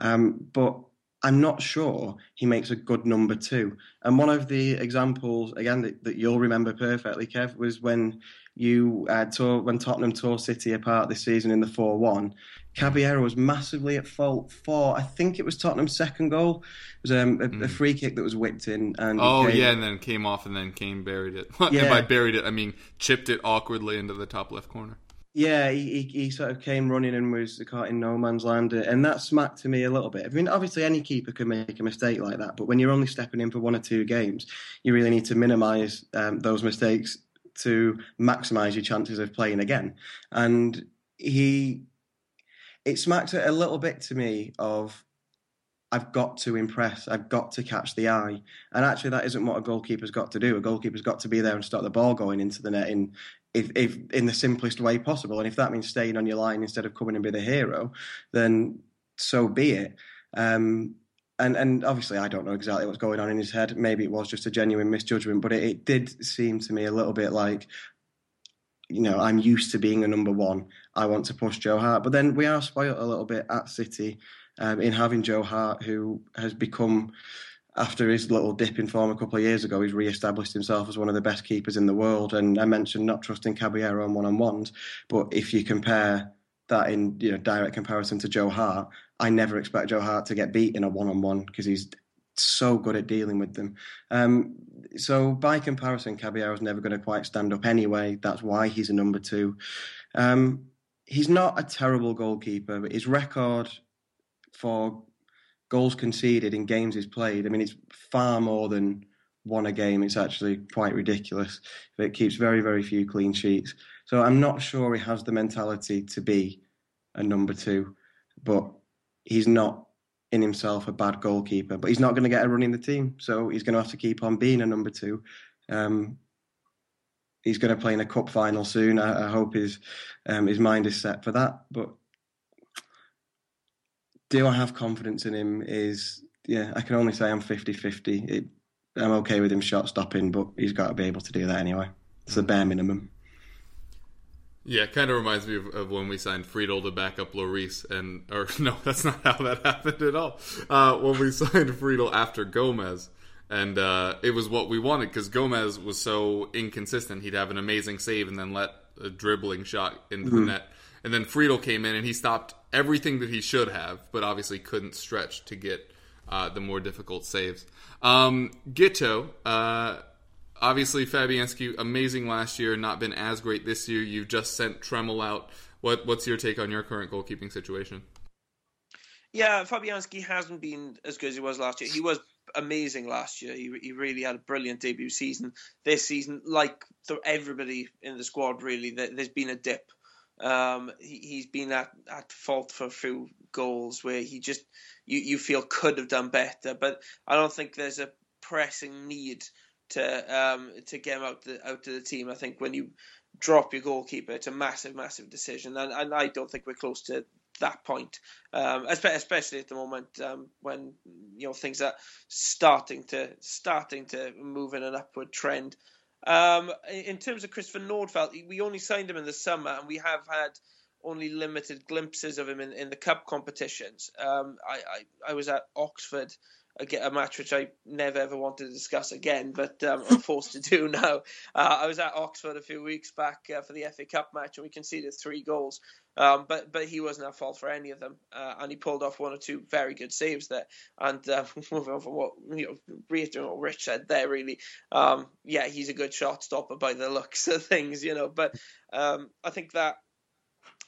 Um, but I'm not sure he makes a good number two. And one of the examples, again, that, that you'll remember perfectly, Kev, was when you uh, tore, when Tottenham tore City apart this season in the 4 1. Caballero was massively at fault for, I think it was Tottenham's second goal. It was um, a, a, free kick that was whipped in. and Oh, came, yeah, and then came off and then Kane buried it. [LAUGHS] Yeah. and by buried it, I mean chipped it awkwardly into the top left corner. Yeah, he, he, he, sort of came running and was caught in no man's land, and that smacked to me a little bit. I mean, obviously, any keeper can make a mistake like that, but when you're only stepping in for one or two games, you really need to minimise um, those mistakes to maximise your chances of playing again. And he, it smacked a little bit to me of I've got to impress. I've got to catch the eye. And actually, that isn't what a goalkeeper's got to do. A goalkeeper's got to be there and stop the ball going into the net in, if, if in the simplest way possible. And if that means staying on your line instead of coming and be the hero, then so be it. Um, and and obviously, I don't know exactly what's going on in his head. Maybe it was just a genuine misjudgment, but it, it did seem to me a little bit like you know, I'm used to being a number one. I want to push Joe Hart. But then we are spoilt a little bit at City um, in having Joe Hart, who has become, after his little dip in form a couple of years ago, he's re-established himself as one of the best keepers in the world. And I mentioned not trusting Caballero on one-on-ones, but if you compare that in you know direct comparison to Joe Hart, I never expect Joe Hart to get beat in a one-on-one because he's so good at dealing with them. Um, so by comparison, Caballero's never going to quite stand up anyway. That's why he's a number two. Um, he's not a terrible goalkeeper, but his record for goals conceded in games he's played, I mean, it's far more than one a game. It's actually quite ridiculous. It keeps very, very few clean sheets. So I'm not sure he has the mentality to be a number two, but he's not in himself a bad goalkeeper. But he's not going to get a run in the team, so he's going to have to keep on being a number two. Um, he's going to play in a cup final soon. I, I hope his um, his mind is set for that. But do I have confidence in him? Is yeah, I can only say I'm 50-50. I'm okay with him shot stopping, but he's got to be able to do that anyway. It's the bare minimum. Yeah, it kind of reminds me of, of, when we signed Friedel to back up Lloris, and or [LAUGHS] no, that's not how that [LAUGHS] happened at all. Uh, when we [LAUGHS] signed Friedel after Gomes, and uh, it was what we wanted because Gomes was so inconsistent. He'd have an amazing save and then let a dribbling shot into mm-hmm. the net, and then Friedel came in and he stopped everything that he should have, but obviously couldn't stretch to get uh, the more difficult saves. Um, Guto, uh, obviously Fabianski, amazing last year, not been as great this year. You've just sent Tremmel out. What, what's your take on your current goalkeeping situation? Yeah, Fabianski hasn't been as good as he was last year. He was amazing last year. He, he really had a brilliant debut season. This season, like everybody in the squad, really, there's been a dip. Um, he, has been at, at fault for a few goals where he just you, you feel could have done better, but I don't think there's a pressing need to um, to get him out to, out to the team. I think when you drop your goalkeeper, it's a massive, massive decision, and, and I don't think we're close to that point, um, especially at the moment um, when you know things are starting to starting to move in an upward trend. Um, in terms of Kristoffer Nordfeldt, we only signed him in the summer, and we have had only limited glimpses of him in, in the cup competitions. Um, I, I, I was at Oxford a, a match which I never ever wanted to discuss again, but um, I'm forced to do now. Uh, I was at Oxford a few weeks back uh, for the FA Cup match, and we conceded three goals. Um, but but he wasn't at fault for any of them, uh, and he pulled off one or two very good saves there. And uh, [LAUGHS] moving on from what you know, reiterating what Rich said there, really, um, yeah, he's a good shot stopper by the [LAUGHS] looks of things, you know. But um, I think that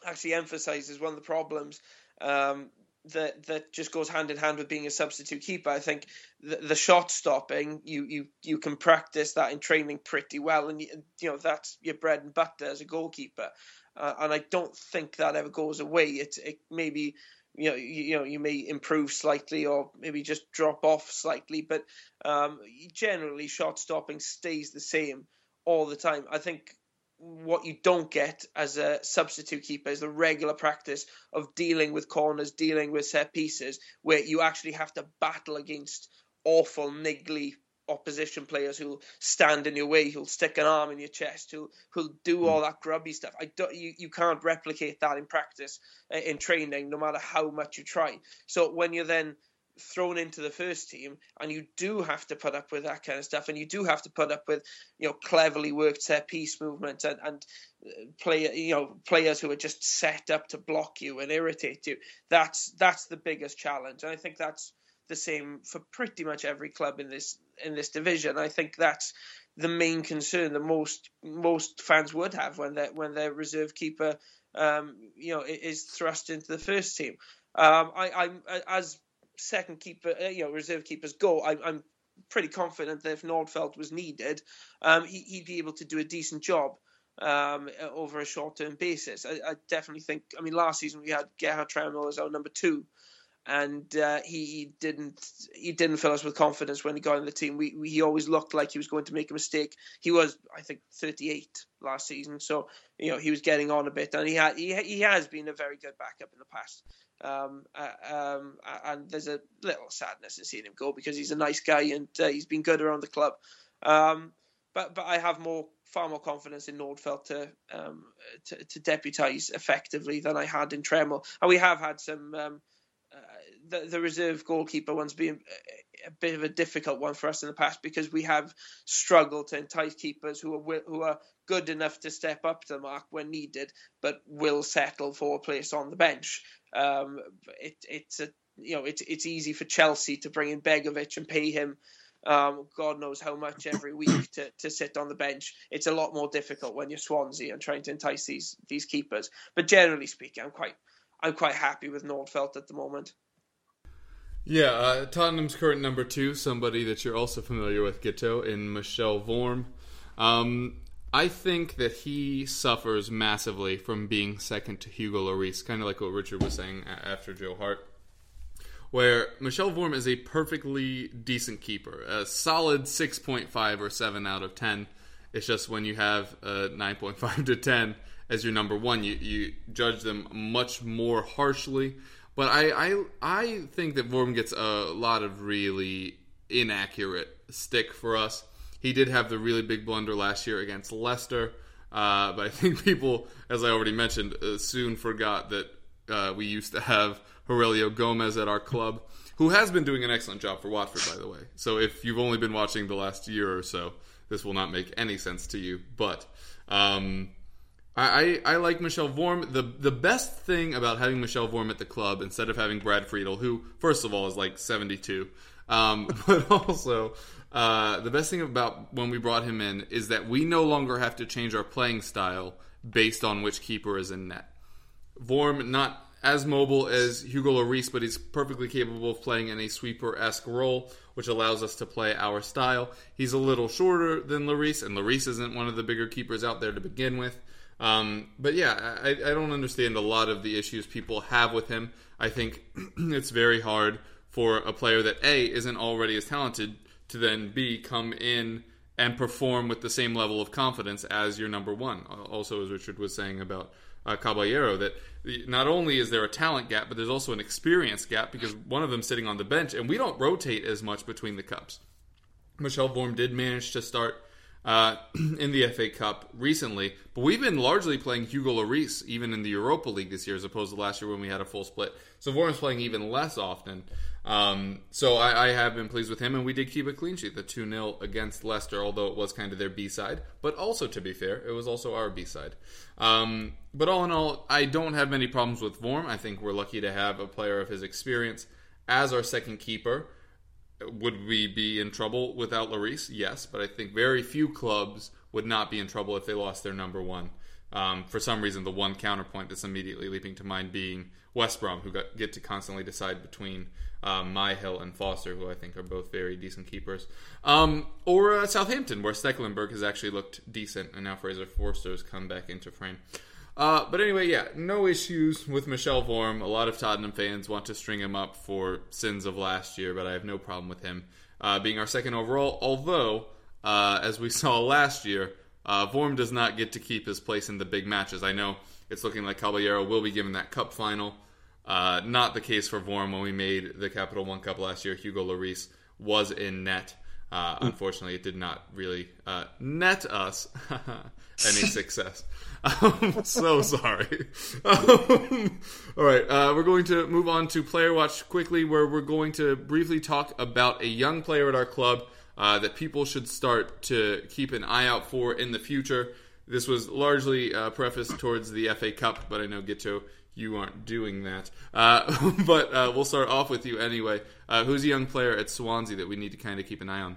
actually emphasises one of the problems um, that that just goes hand in hand with being a substitute keeper. I think the, the shot stopping you you you can practice that in training pretty well, and you, you know that's your bread and butter as a goalkeeper. Uh, and I don't think that ever goes away. It it maybe you know you, you know you may improve slightly or maybe just drop off slightly, but um, generally shot stopping stays the same all the time. I think what you don't get as a substitute keeper is the regular practice of dealing with corners, dealing with set pieces, where you actually have to battle against awful, niggly opposition players who'll stand in your way, who'll stick an arm in your chest, who'll who'll do all that grubby stuff. I don't, you, you can't replicate that in practice, uh, in training, no matter how much you try. So when you're then thrown into the first team and you do have to put up with that kind of stuff and you do have to put up with you know cleverly worked set piece movement and and uh, play you know players who are just set up to block you and irritate you. That's that's the biggest challenge and i think that's the same for pretty much every club in this in this division. I think that's the main concern that most most fans would have when their when their reserve keeper um, you know is thrust into the first team. Um, I, I'm as second keeper, uh, you know, reserve keepers go, I, I'm pretty confident that if Nordfeldt was needed, um, he, would be able to do a decent job um, over a short-term basis. I, I, definitely think. I mean, last season we had Gerhard Tremmel as our number two, and uh, he, didn't he didn't fill us with confidence when he got in the team. We, we, he always looked like he was going to make a mistake. He was, I think, 38 last season, so you know he was getting on a bit, and he had he, he has been a very good backup in the past. Um, uh, um, and there's a little sadness in seeing him go because he's a nice guy and uh, he's been good around the club. Um, but but I have more far more confidence in Nordfeldt to um, to, to deputise effectively than I had in Tremmel. And we have had some um, the, the reserve goalkeeper one's been a, bit of a difficult one for us in the past because we have struggled to entice keepers who are who are good enough to step up to the mark when needed, but will settle for a place on the bench. Um, it, it's a you know it's it's easy for Chelsea to bring in Begovic and pay him um, God knows how much every week to, to sit on the bench. It's a lot more difficult when you're Swansea and trying to entice these these keepers. But generally speaking, I'm quite I'm quite happy with Nordfeldt at the moment. Yeah, uh, Tottenham's current number two, somebody that you're also familiar with, Guto, in Michel Vorm. Um, I think that he suffers massively from being second to Hugo Lloris, kind of like what Richard was saying after Joe Hart. Where Michel Vorm is a perfectly decent keeper, a solid 6.5 or 7 out of 10. It's just when you have a 9.5 to 10 as your number one, you, you judge them much more harshly. But I, I, I think that Vorm gets a lot of really inaccurate stick for us. He did have the really big blunder last year against Leicester, uh, but I think [LAUGHS] people, as I already mentioned, uh, soon forgot that uh, we used to have Heurelho Gomes at our club, who has been doing an excellent job for Watford, by the way. So if you've only been watching the last year or so, this will not make any sense to you. But um, I, I, I, like Michel Vorm. The the best thing about having Michel Vorm at the club instead of having Brad Friedel, who first of all is like seventy two, um, [LAUGHS] but also uh, the best thing about when we brought him in is that we no longer have to change our playing style based on which keeper is in net. Vorm not as mobile as Hugo Lloris, but he's perfectly capable of playing in a sweeper esque role, which allows us to play our style. He's a little shorter than Lloris, and Lloris isn't one of the bigger keepers out there to begin with. Um, but yeah, I, I don't understand a lot of the issues people have with him. I think [CLEARS THROAT] it's very hard for a player that A isn't already as talented to then B come in and perform with the same level of confidence as your number one. Also, as Richard was saying about uh, Caballero, that not only is there a talent gap, but there's also an experience gap because one of them sitting on the bench, and we don't rotate as much between the cups. Michel Vorm did manage to start uh, [CLEARS THROAT] in the FA Cup recently, but we've been largely playing Hugo Lloris even in the Europa League this year, as opposed to last year when we had a full split. So Vorm's playing even less often. Um, so I, I, have been pleased with him, and we did keep a clean sheet, the 2 0 against Leicester, although it was kind of their B side. But also, to be fair, it was also our B side. Um, but all in all, I don't have many problems with Vorm. I think we're lucky to have a player of his experience as our second keeper. Would we be in trouble without Lloris? Yes, but I think very few clubs would not be in trouble if they lost their number one. Um, for some reason, the one counterpoint that's immediately leaping to mind being West Brom, who got, get to constantly decide between um, and Foster, who I think are both very decent keepers, um, or uh, Southampton, where Stekelenburg has actually looked decent, and now Fraser Forster has come back into frame. Uh, but anyway, yeah, no issues with Michel Vorm. A lot of Tottenham fans want to string him up for sins of last year, but I have no problem with him uh, being our second overall. Although, uh, as we [LAUGHS] saw last year, uh, Vorm does not get to keep his place in the big matches. I know it's looking like Caballero will be given that cup final. Uh, not the case for Vorm when we made the Capital One Cup last year. Hugo Lloris was in net. Uh, unfortunately, it did not really uh, net us [LAUGHS] any [LAUGHS] success. [LAUGHS] I'm so sorry. [LAUGHS] Um, all right, uh, we're going to move on to Player Watch quickly, where we're going to briefly talk about a young player at our club uh, that people should start to keep an eye out for in the future. This was largely uh, prefaced towards the FA Cup, but I know Guto, you aren't doing that. Uh, but uh, we'll start off with you anyway. Uh, who's a young player at Swansea that we need to kind of keep an eye on?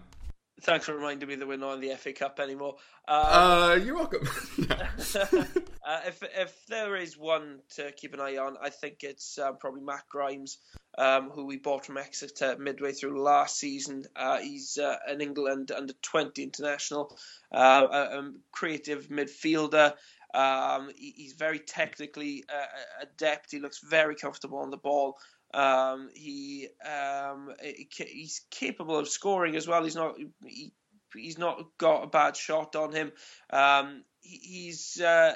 Thanks for reminding me that we're not in the FA Cup anymore. Uh, you're welcome. [LAUGHS] [LAUGHS] uh, if if there is one to keep an eye on, I think it's uh, probably Matt Grimes, um, who we bought from Exeter midway through last season. Uh, he's uh, an England under 20 international, uh, a, a creative midfielder. Um, he, he's very technically uh, adept. He looks very comfortable on the ball. Um, he um, he's capable of scoring as well. He's not he, he's not got a bad shot on him. Um, he, he's uh,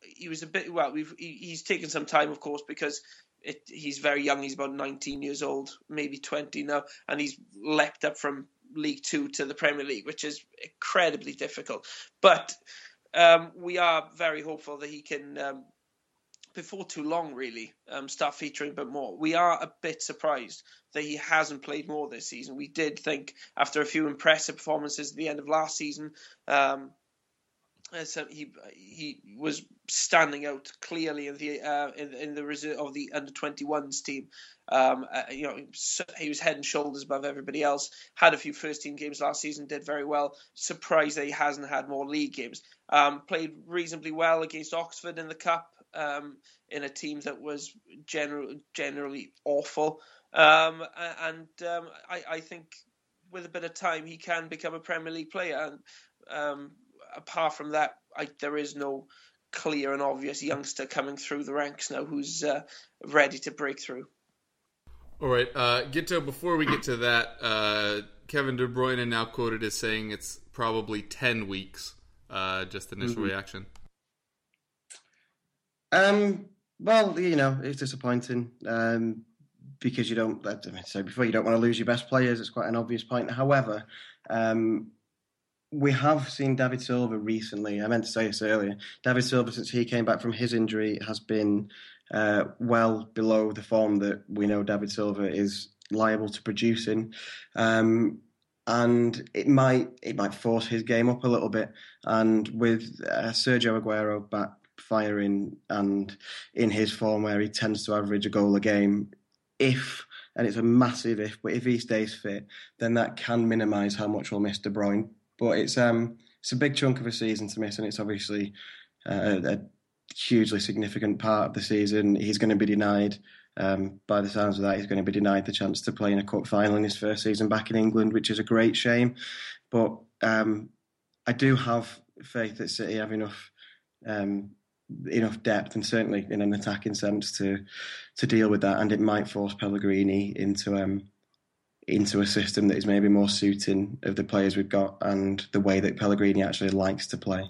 he was a bit well. We've he, he's taken some time, of course, because it, he's very young. He's about 19 years old, maybe 20 now, and he's leapt up from League Two to the Premier League, which is incredibly difficult. But um, we are very hopeful that he can um, before too long, really, um, start featuring a bit more. We are a bit surprised that he hasn't played more this season. We did think after a few impressive performances at the end of last season, um, so he he was standing out clearly in the uh, in, in the reserve of the under 21s team. Um, uh, you know, he was head and shoulders above everybody else. Had a few first team games last season, did very well. Surprised that he hasn't had more league games. Um, played reasonably well against Oxford in the cup um, in a team that was general, generally awful. Um, and um, I, I, think with a bit of time, he can become a Premier League player. And um, apart from that, I, there is no clear and obvious youngster coming through the ranks now who's uh, ready to break through. All right, uh, Guto, before we get to that, uh, Kevin De Bruyne now quoted as saying it's probably 10 weeks. Uh, just initial mm-hmm. reaction. Um, well, you know, it's disappointing um, because you don't. I mean, so before you don't want to lose your best players. It's quite an obvious point. However, um, we have seen David Silva recently. I meant to say this earlier. David Silva, since he came back from his injury, has been uh, well below the form that we know David Silva is liable to producing. Um, and it might it might force his game up a little bit. And with uh, Sergio Aguero back firing and in his form where he tends to average a goal a game, if and it's a massive if, but if he stays fit, then that can minimise how much we'll miss De Bruyne. But it's um it's a big chunk of a season to miss, and it's obviously uh, a hugely significant part of the season. He's going to be denied. Um, by the sounds of that, he's going to be denied the chance to play in a cup final in his first season back in England, which is a great shame. But um, I do have faith that City have enough um, enough depth and certainly in an attacking sense to to deal with that, and it might force Pellegrini into um into a system that is maybe more suiting of the players we've got and the way that Pellegrini actually likes to play.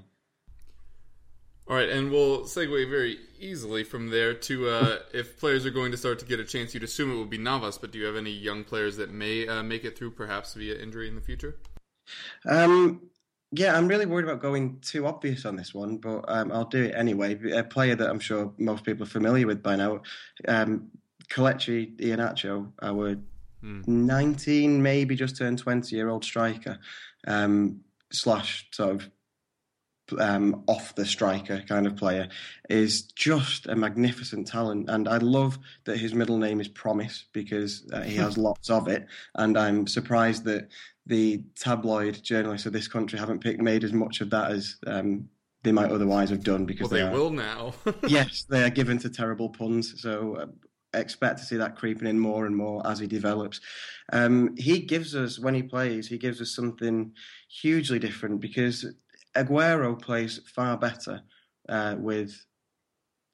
All right, and we'll segue very easily from there to uh, [LAUGHS] if players are going to start to get a chance. You'd assume it would be Navas, but do you have any young players that may uh, make it through, perhaps via injury in the future? Um, yeah, I'm really worried about going too obvious on this one, but um, I'll do it anyway. A player that I'm sure most people are familiar with by now, um, Kelechi Iheanacho, our mm. 19, maybe just turned 20 year old striker, um, slash sort of um, off the striker kind of player, is just a magnificent talent. And I love that his middle name is Promise because uh, he [LAUGHS] has lots of it. And I'm surprised that the tabloid journalists of this country haven't picked, made as much of that as um, they might otherwise have done because Well, they are, will now. [LAUGHS] yes, they are given to terrible puns. So uh, expect to see that creeping in more and more as he develops. Um, he gives us, when he plays, he gives us something hugely different because Aguero plays far better uh, with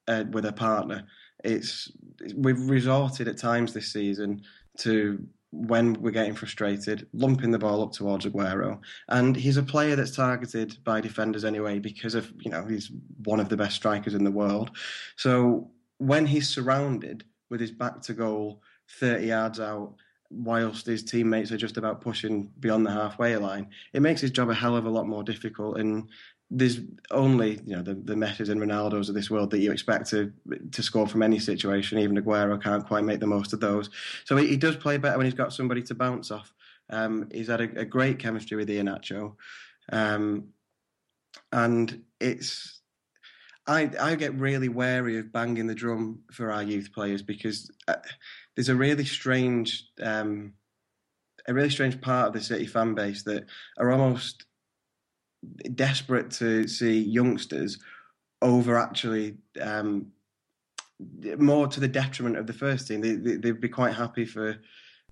uh, with a partner. It's we've resorted at times this season to when we're getting frustrated, lumping the ball up towards Aguero, and he's a player that's targeted by defenders anyway because of you know he's one of the best strikers in the world. So when he's surrounded with his back to goal, thirty yards out, whilst his teammates are just about pushing beyond the halfway line, it makes his job a hell of a lot more difficult. And there's only you know the the Messis and Ronaldos of this world that you expect to to score from any situation. Even Aguero can't quite make the most of those. So he, he does play better when he's got somebody to bounce off. Um, he's had a, a, great chemistry with Iheanacho, um, and it's I I get really wary of banging the drum for our youth players because uh, there's a really strange um, a really strange part of the City fan base that are almost desperate to see youngsters over actually um, more to the detriment of the first team. They, they, they'd be quite happy for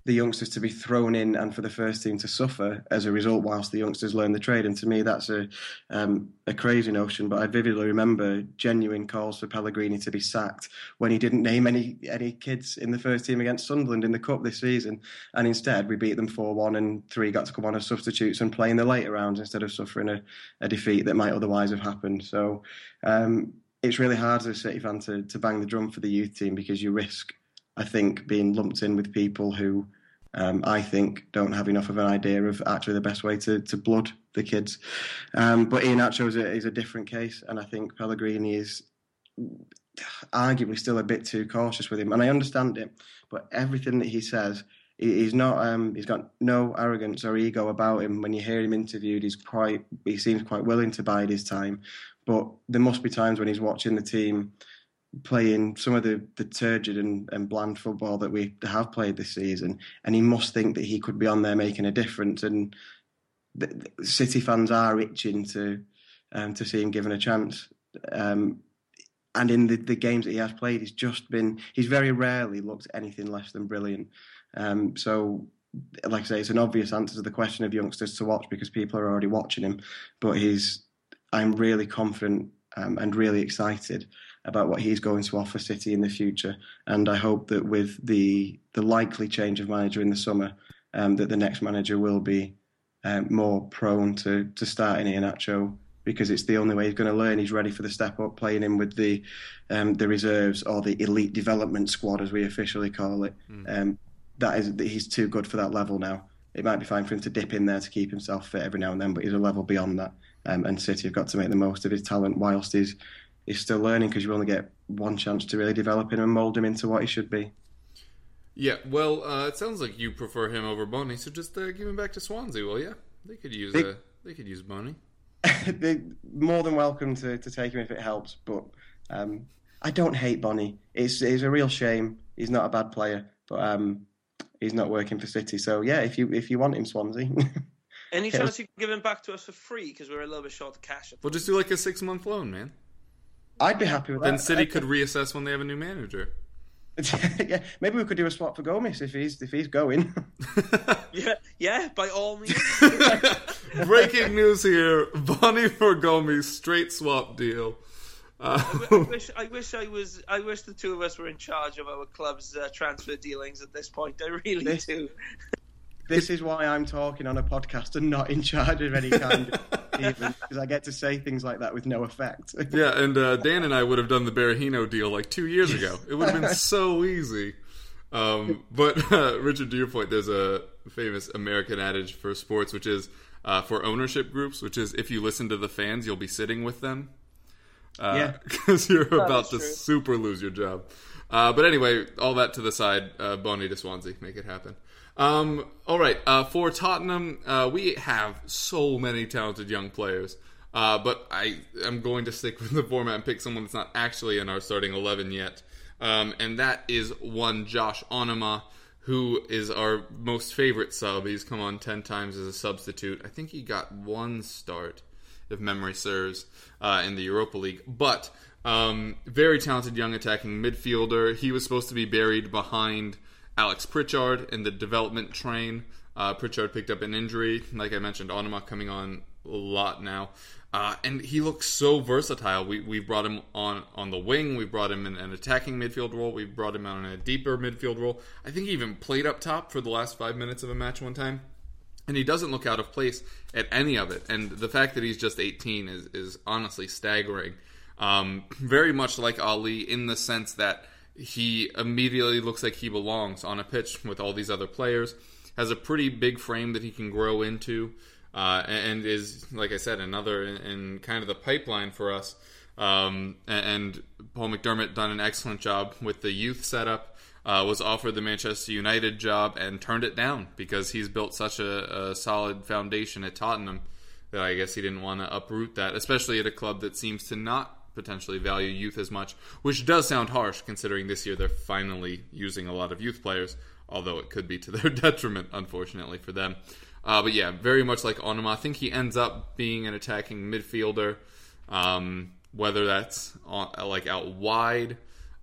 the youngsters to be thrown in and for the first team to suffer as a result whilst the youngsters learn the trade. And to me, that's a um, a crazy notion. But I vividly remember genuine calls for Pellegrini to be sacked when he didn't name any any kids in the first team against Sunderland in the cup this season, and instead we beat them four one and three got to come on as substitutes and play in the later rounds instead of suffering a, a defeat that might otherwise have happened. So. Um, it's really hard as a City fan to, to bang the drum for the youth team because you risk, I think, being lumped in with people who um, I think don't have enough of an idea of actually the best way to, to blood the kids. Um, but Iheanacho is a, is a different case, and I think Pellegrini is arguably still a bit too cautious with him, and I understand it. But everything that he says, he's not. Um, he's got no arrogance or ego about him. When you hear him interviewed, he's quite. He seems quite willing to bide his time. But there must be times when he's watching the team playing some of the, the turgid and, and bland football that we have played this season, and he must think that he could be on there making a difference. And the, the City fans are itching to um, to see him given a chance. Um, and in the, the games that he has played, he's just been he's very rarely looked anything less than brilliant. Um, so, like I say, it's an obvious answer to the question of youngsters to watch because people are already watching him. But he's I'm really confident um, and really excited about what he's going to offer City in the future. And I hope that with the the likely change of manager in the summer, um, that the next manager will be um, more prone to to starting Iheanacho because it's the only way he's going to learn. He's ready for the step up, playing in with the um, the reserves or the elite development squad, as we officially call it. Mm. that is he's too good for that level now. It might be fine for him to dip in there to keep himself fit every now and then, but he's a level beyond that. Um, and City have got to make the most of his talent whilst he's he's still learning because you only get one chance to really develop him and mould him into what he should be. Yeah, well, uh, it sounds like you prefer him over Bony, so just uh, give him back to Swansea, will you? They could use they, uh, they could use Bony. [LAUGHS] They're more than welcome to, to take him if it helps, but um, I don't hate Bony. It's it's a real shame. He's not a bad player, but um, he's not working for City. So yeah, if you if you want him, Swansea. [LAUGHS] Any chance you can give him back to us for free because we're a little bit short of cash? We'll just do like a six month loan, man. I'd be happy with then that. Then City could reassess when they have a new manager. [LAUGHS] yeah, maybe we could do a swap for Gomes if he's if he's going. [LAUGHS] yeah, yeah, by all means. [LAUGHS] Breaking news here: Bony for Gomes straight swap deal. Uh, I, I, wish I wish I was I wish the two of us were in charge of our club's uh, transfer dealings at this point. I really this, do. This is why I'm talking on a podcast and not in charge of any kind of [LAUGHS] even because I get to say things like that with no effect. yeah, and uh, Dan and I would have done the Berahino deal like two years ago. It would have been [LAUGHS] so easy. Um, but [LAUGHS] uh, Richard, to your point, there's a famous American adage for sports, which is uh, for ownership groups, which is if you listen to the fans, you'll be sitting with them. Uh, yeah, because you're That about to true. super lose your job. Uh, but anyway, all that to the side. Uh, Bony to Swansea, make it happen. Um, all right, uh, for Tottenham, uh, we have so many talented young players. Uh, but I am going to stick [LAUGHS] with the format and pick someone that's not actually in our starting 11 yet. Um, and that is one Josh Onomah, who is our most favorite sub. He's come on 10 times as a substitute. I think he got one start if memory serves, uh, in the Europa League. But um, very talented young attacking midfielder. He was supposed to be buried behind Alex Pritchard in the development train. Uh, Pritchard picked up an injury. Like I mentioned, Onomah coming on a lot now. Uh, and he looks so versatile. We we brought him on on the wing. We brought him in an attacking midfield role. We brought him on in a deeper midfield role. I think he even played up top for the last five minutes of a match one time. And he doesn't look out of place at any of it. And the fact that he's just 18 is, is honestly staggering. Um, [CLEARS THROAT] very much like Alli in the sense that he immediately looks like he belongs on a pitch with all these other players. Has a pretty big frame that he can grow into uh, and is, like I said, another in kind of the pipeline for us. Um, and Paul McDermott done an excellent job with the youth setup. Uh, was offered the Manchester United job and turned it down because he's built such a, a solid foundation at Tottenham that I guess he didn't want to uproot that, especially at a club that seems to not potentially value youth as much, which does sound harsh considering this year they're finally using a lot of youth players, although it could be to their [LAUGHS] detriment, unfortunately, for them. Uh, but yeah, very much like Onomah. I think he ends up being an attacking midfielder, um, whether that's on, like out wide.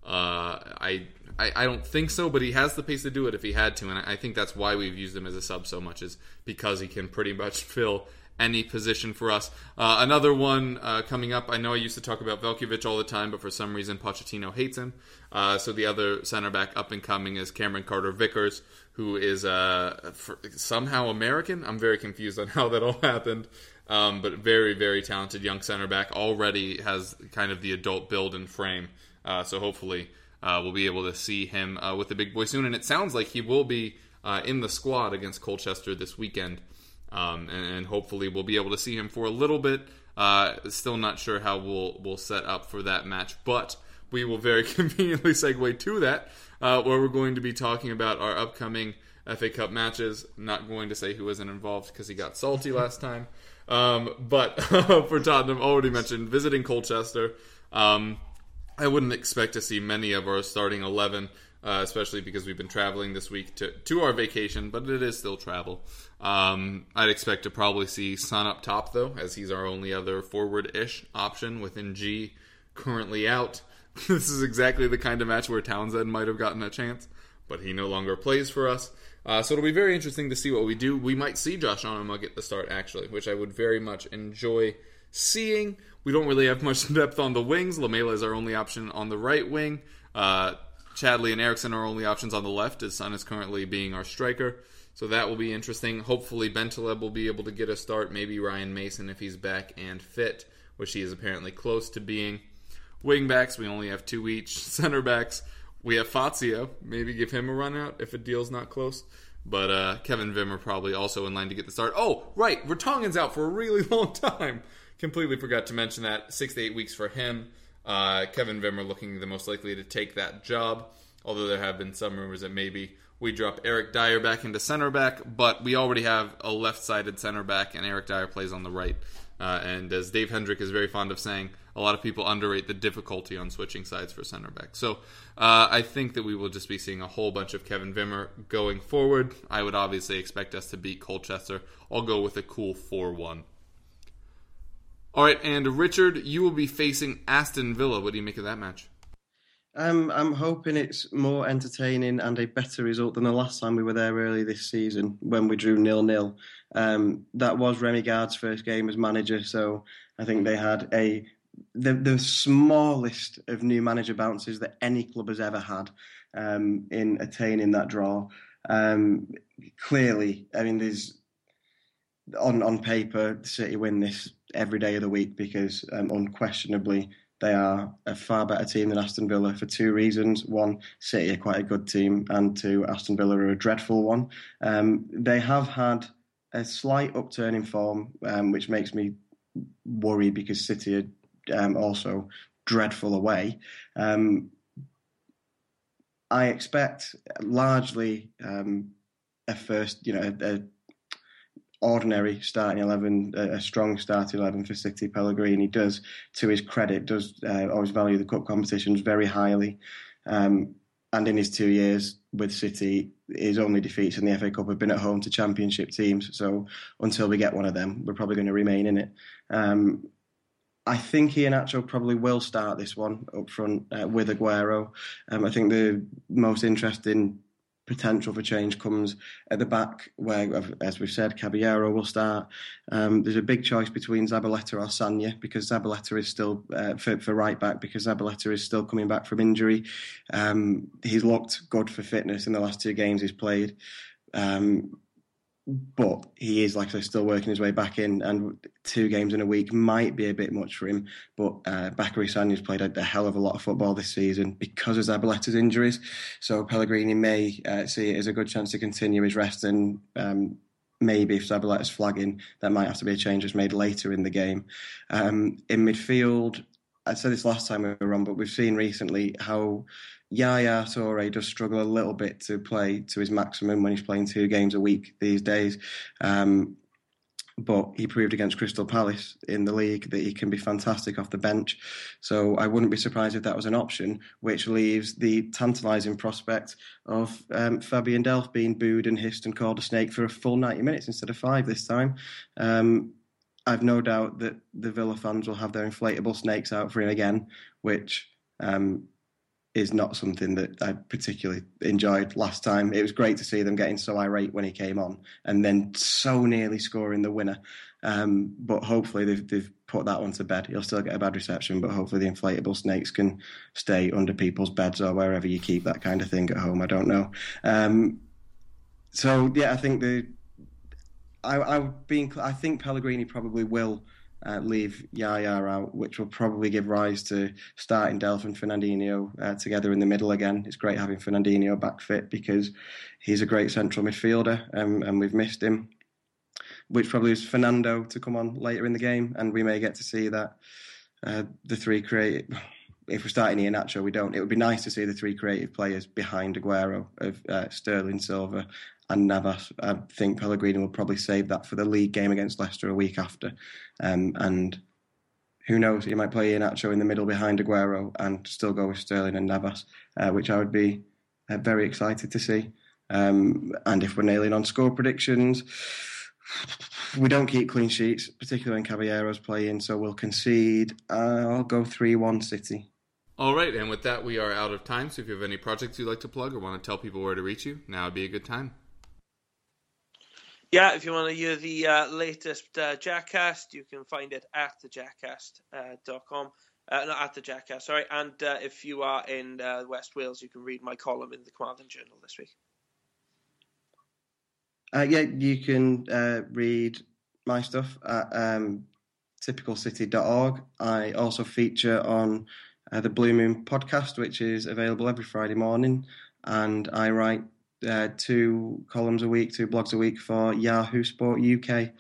Uh, I, I I don't think so, but he has the pace to do it if he had to, and I think that's why we've used him as a sub so much is because he can pretty much fill any position for us. Uh, another one uh, coming up. I know I used to talk about Veljkovic all the time, but for some reason Pochettino hates him. Uh, so the other center back up and coming is Cameron Carter Vickers, who is uh, somehow American. I'm very confused on [LAUGHS] how that all happened. Um, but very, very talented young center back. Already has kind of the adult build and frame. Uh, so hopefully uh, we'll be able to see him with the big boy soon. And it sounds like he will be in the squad against Colchester this weekend. Um, and, and, hopefully we'll be able to see him for a little bit. Uh, still not sure how we'll we'll set up for that match, but we will very [LAUGHS] conveniently segue to that, uh, where we're going to be talking about our upcoming FA Cup matches. I'm not going to say who wasn't involved because he got salty [LAUGHS] last time. Um, but [LAUGHS] for Tottenham, already mentioned visiting Colchester. Um, I wouldn't expect to see many of our starting eleven uh, especially because we've been traveling this week to, to our vacation, but it is still travel. Um, I'd expect to probably see Son up top, though, as he's our only other forward ish option within G currently out. [LAUGHS] this is exactly the kind of match where Townsend might have gotten a chance, but he no longer plays for us. Uh, so it'll be very interesting to see what we do. We might see Josh Onomah get the start, actually, which I would very much enjoy seeing. We don't really have much [LAUGHS] depth on the wings. Lamela is our only option on the right wing. Uh, Chadli and Eriksen are only options on the left. as son is currently being our striker. So that will be interesting. Hopefully, Bentaleb will be able to get a start. Maybe Ryan Mason if he's back and fit, which he is apparently close to being. Wing backs, we only have two each. [LAUGHS] Center backs, we have Fazio. Maybe give him a run out if a deal's not close. But uh, Kevin Wimmer probably also in line to get the start. Oh, right, Vertonghen's out for a really [LAUGHS] long time. Completely forgot to mention that. Six to eight weeks for him. Uh, Kevin Wimmer looking the most likely to take that job, although there have been some rumors that maybe we drop Eric Dier back into center back, but we already have a left sided center back, and Eric Dier plays on the right. Uh, and as Dave Hendrick is very fond of saying, a lot of people underrate the difficulty on switching sides for center back. So uh, I think that we will just be seeing a whole bunch of Kevin Wimmer going forward. I would obviously expect us to beat Colchester. I'll go with a cool 4 1. All right, and Richard, you will be facing Aston Villa. What do you make of that match? Um, I'm hoping it's more entertaining and a better result than the last time we were there early this season when we drew nil nil. Um, that was Remi Garde's first game as manager, so I think they had a the, the smallest of new manager bounces that any club has ever had um, in attaining that draw. Um, clearly, I mean, there's on on paper, City win this every day of the week because um, unquestionably they are a far better team than Aston Villa for two reasons. One, City are quite a good team, and two, Aston Villa are a dreadful one. Um, they have had a slight upturn in form, um, which makes me worry because City are um, also dreadful away. Um, I expect largely um, a first, you know, a, a ordinary starting eleven, a, strong starting eleven for City. Pellegrini He does, to his credit, does uh, always value the cup competitions very highly. Um, and in his two years with City, his only defeats in the FA Cup have been at home to Championship teams. So until we get one of them, we're probably going to remain in it. Um, I think he and Iheanacho probably will start this one up front uh, with Aguero. Um, I think the most interesting potential for change comes at the back, where, as we've said, Caballero will start. Um, there's a big choice between Zabaleta or Sagna because Zabaleta is still uh, for, for, right back because Zabaleta is still coming back from injury. Um, he's looked good for fitness in the last two games he's played. Um, but he is, like I say, still working his way back in, and two games in a week might be a bit much for him. But uh, Bacary Sagna's played a, a, hell of a lot of football this season because of Zabaleta's injuries. So Pellegrini may uh, see it as a good chance to continue his rest, and um, maybe if Zabaleta's flagging, that might have to be a change that's made later in the game. Um, in midfield, I said this last time we were on, but we've seen recently how Yaya Toure does struggle a little bit to play to his maximum when he's playing two games a week these days. Um, but he proved against Crystal Palace in the league that he can be fantastic off the bench. So I wouldn't be surprised if that was an option, which leaves the tantalising prospect of um, Fabian Delph being booed and hissed and called a snake for a full 90 minutes instead of five this time. Um, I've no doubt that the Villa fans will have their inflatable snakes out for him again, which um, is not something that I particularly enjoyed last time. It was great to see them getting so irate when he came on and then so nearly scoring the winner. Um, but hopefully they've, they've put that one to bed. He'll still get a bad reception, but hopefully the inflatable snakes can stay under people's beds or wherever you keep that kind of thing at home. I don't know. Um, so yeah, I think the I, I being I think Pellegrini probably will uh, leave Yaya out, which will probably give rise to starting Delph and Fernandinho uh, together in the middle again. It's great having Fernandinho back fit because he's a great central midfielder um, and we've missed him. Which probably is Fernando to come on later in the game, and we may get to see that uh, the three create if we're starting Iheanacho, we don't. It would be nice to see the three creative players behind Aguero of uh, Sterling, Silva, and Navas. I think Pellegrini will probably save that for the league game against Leicester a week after. Um, and who knows, he might play Iheanacho in the middle behind Aguero and still go with Sterling and Navas, uh, which I would be uh, very excited to see. Um, and if we're nailing on score predictions, we don't keep clean sheets, particularly when Caballero's playing, so we'll concede. Uh, I'll go 3 1 City. All right, and with that, we are out of time. So if you have any projects you'd like to plug or want to tell people where to reach you, now would be a good time. Yeah, if you want to hear the uh, latest uh, Jackcast, you can find it at thejackcast.com. Uh, uh, not at the Jackcast, sorry. And uh, if you are in uh, West Wales, you can read my column in the Carmarthen Journal this week. Uh, yeah, you can read my stuff at um, typicalcity.org. I also feature on the Blue Moon podcast, which is available every Friday morning. And I write uh, two columns a week, two blogs a week for Yahoo Sport UK.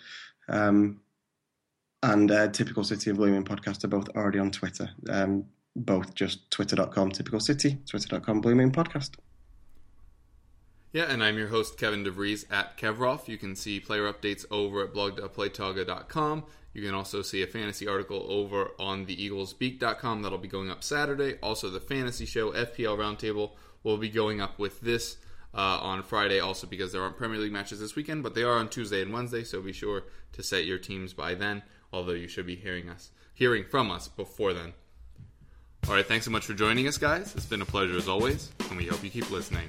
Um, and uh, Typical City and Blue Moon podcast are both already on Twitter. Um, both just twitter.com typical city, twitter.com blooming podcast. Yeah, and I'm your host, Kevin DeVries at Kevroff. You can see player updates over at blog.playtoga.com. You can also see a fantasy article over on the eaglesbeak.com that'll be going up Saturday. Also, the fantasy show, FPL Roundtable, will be going up with this uh, on Friday, also because there aren't Premier League matches this weekend, but they are on Tuesday and Wednesday, so be sure to set your teams by then. Although you should be hearing us, hearing from us before then. All right, thanks so much for joining us, guys. It's been a pleasure as always, and we hope you keep listening.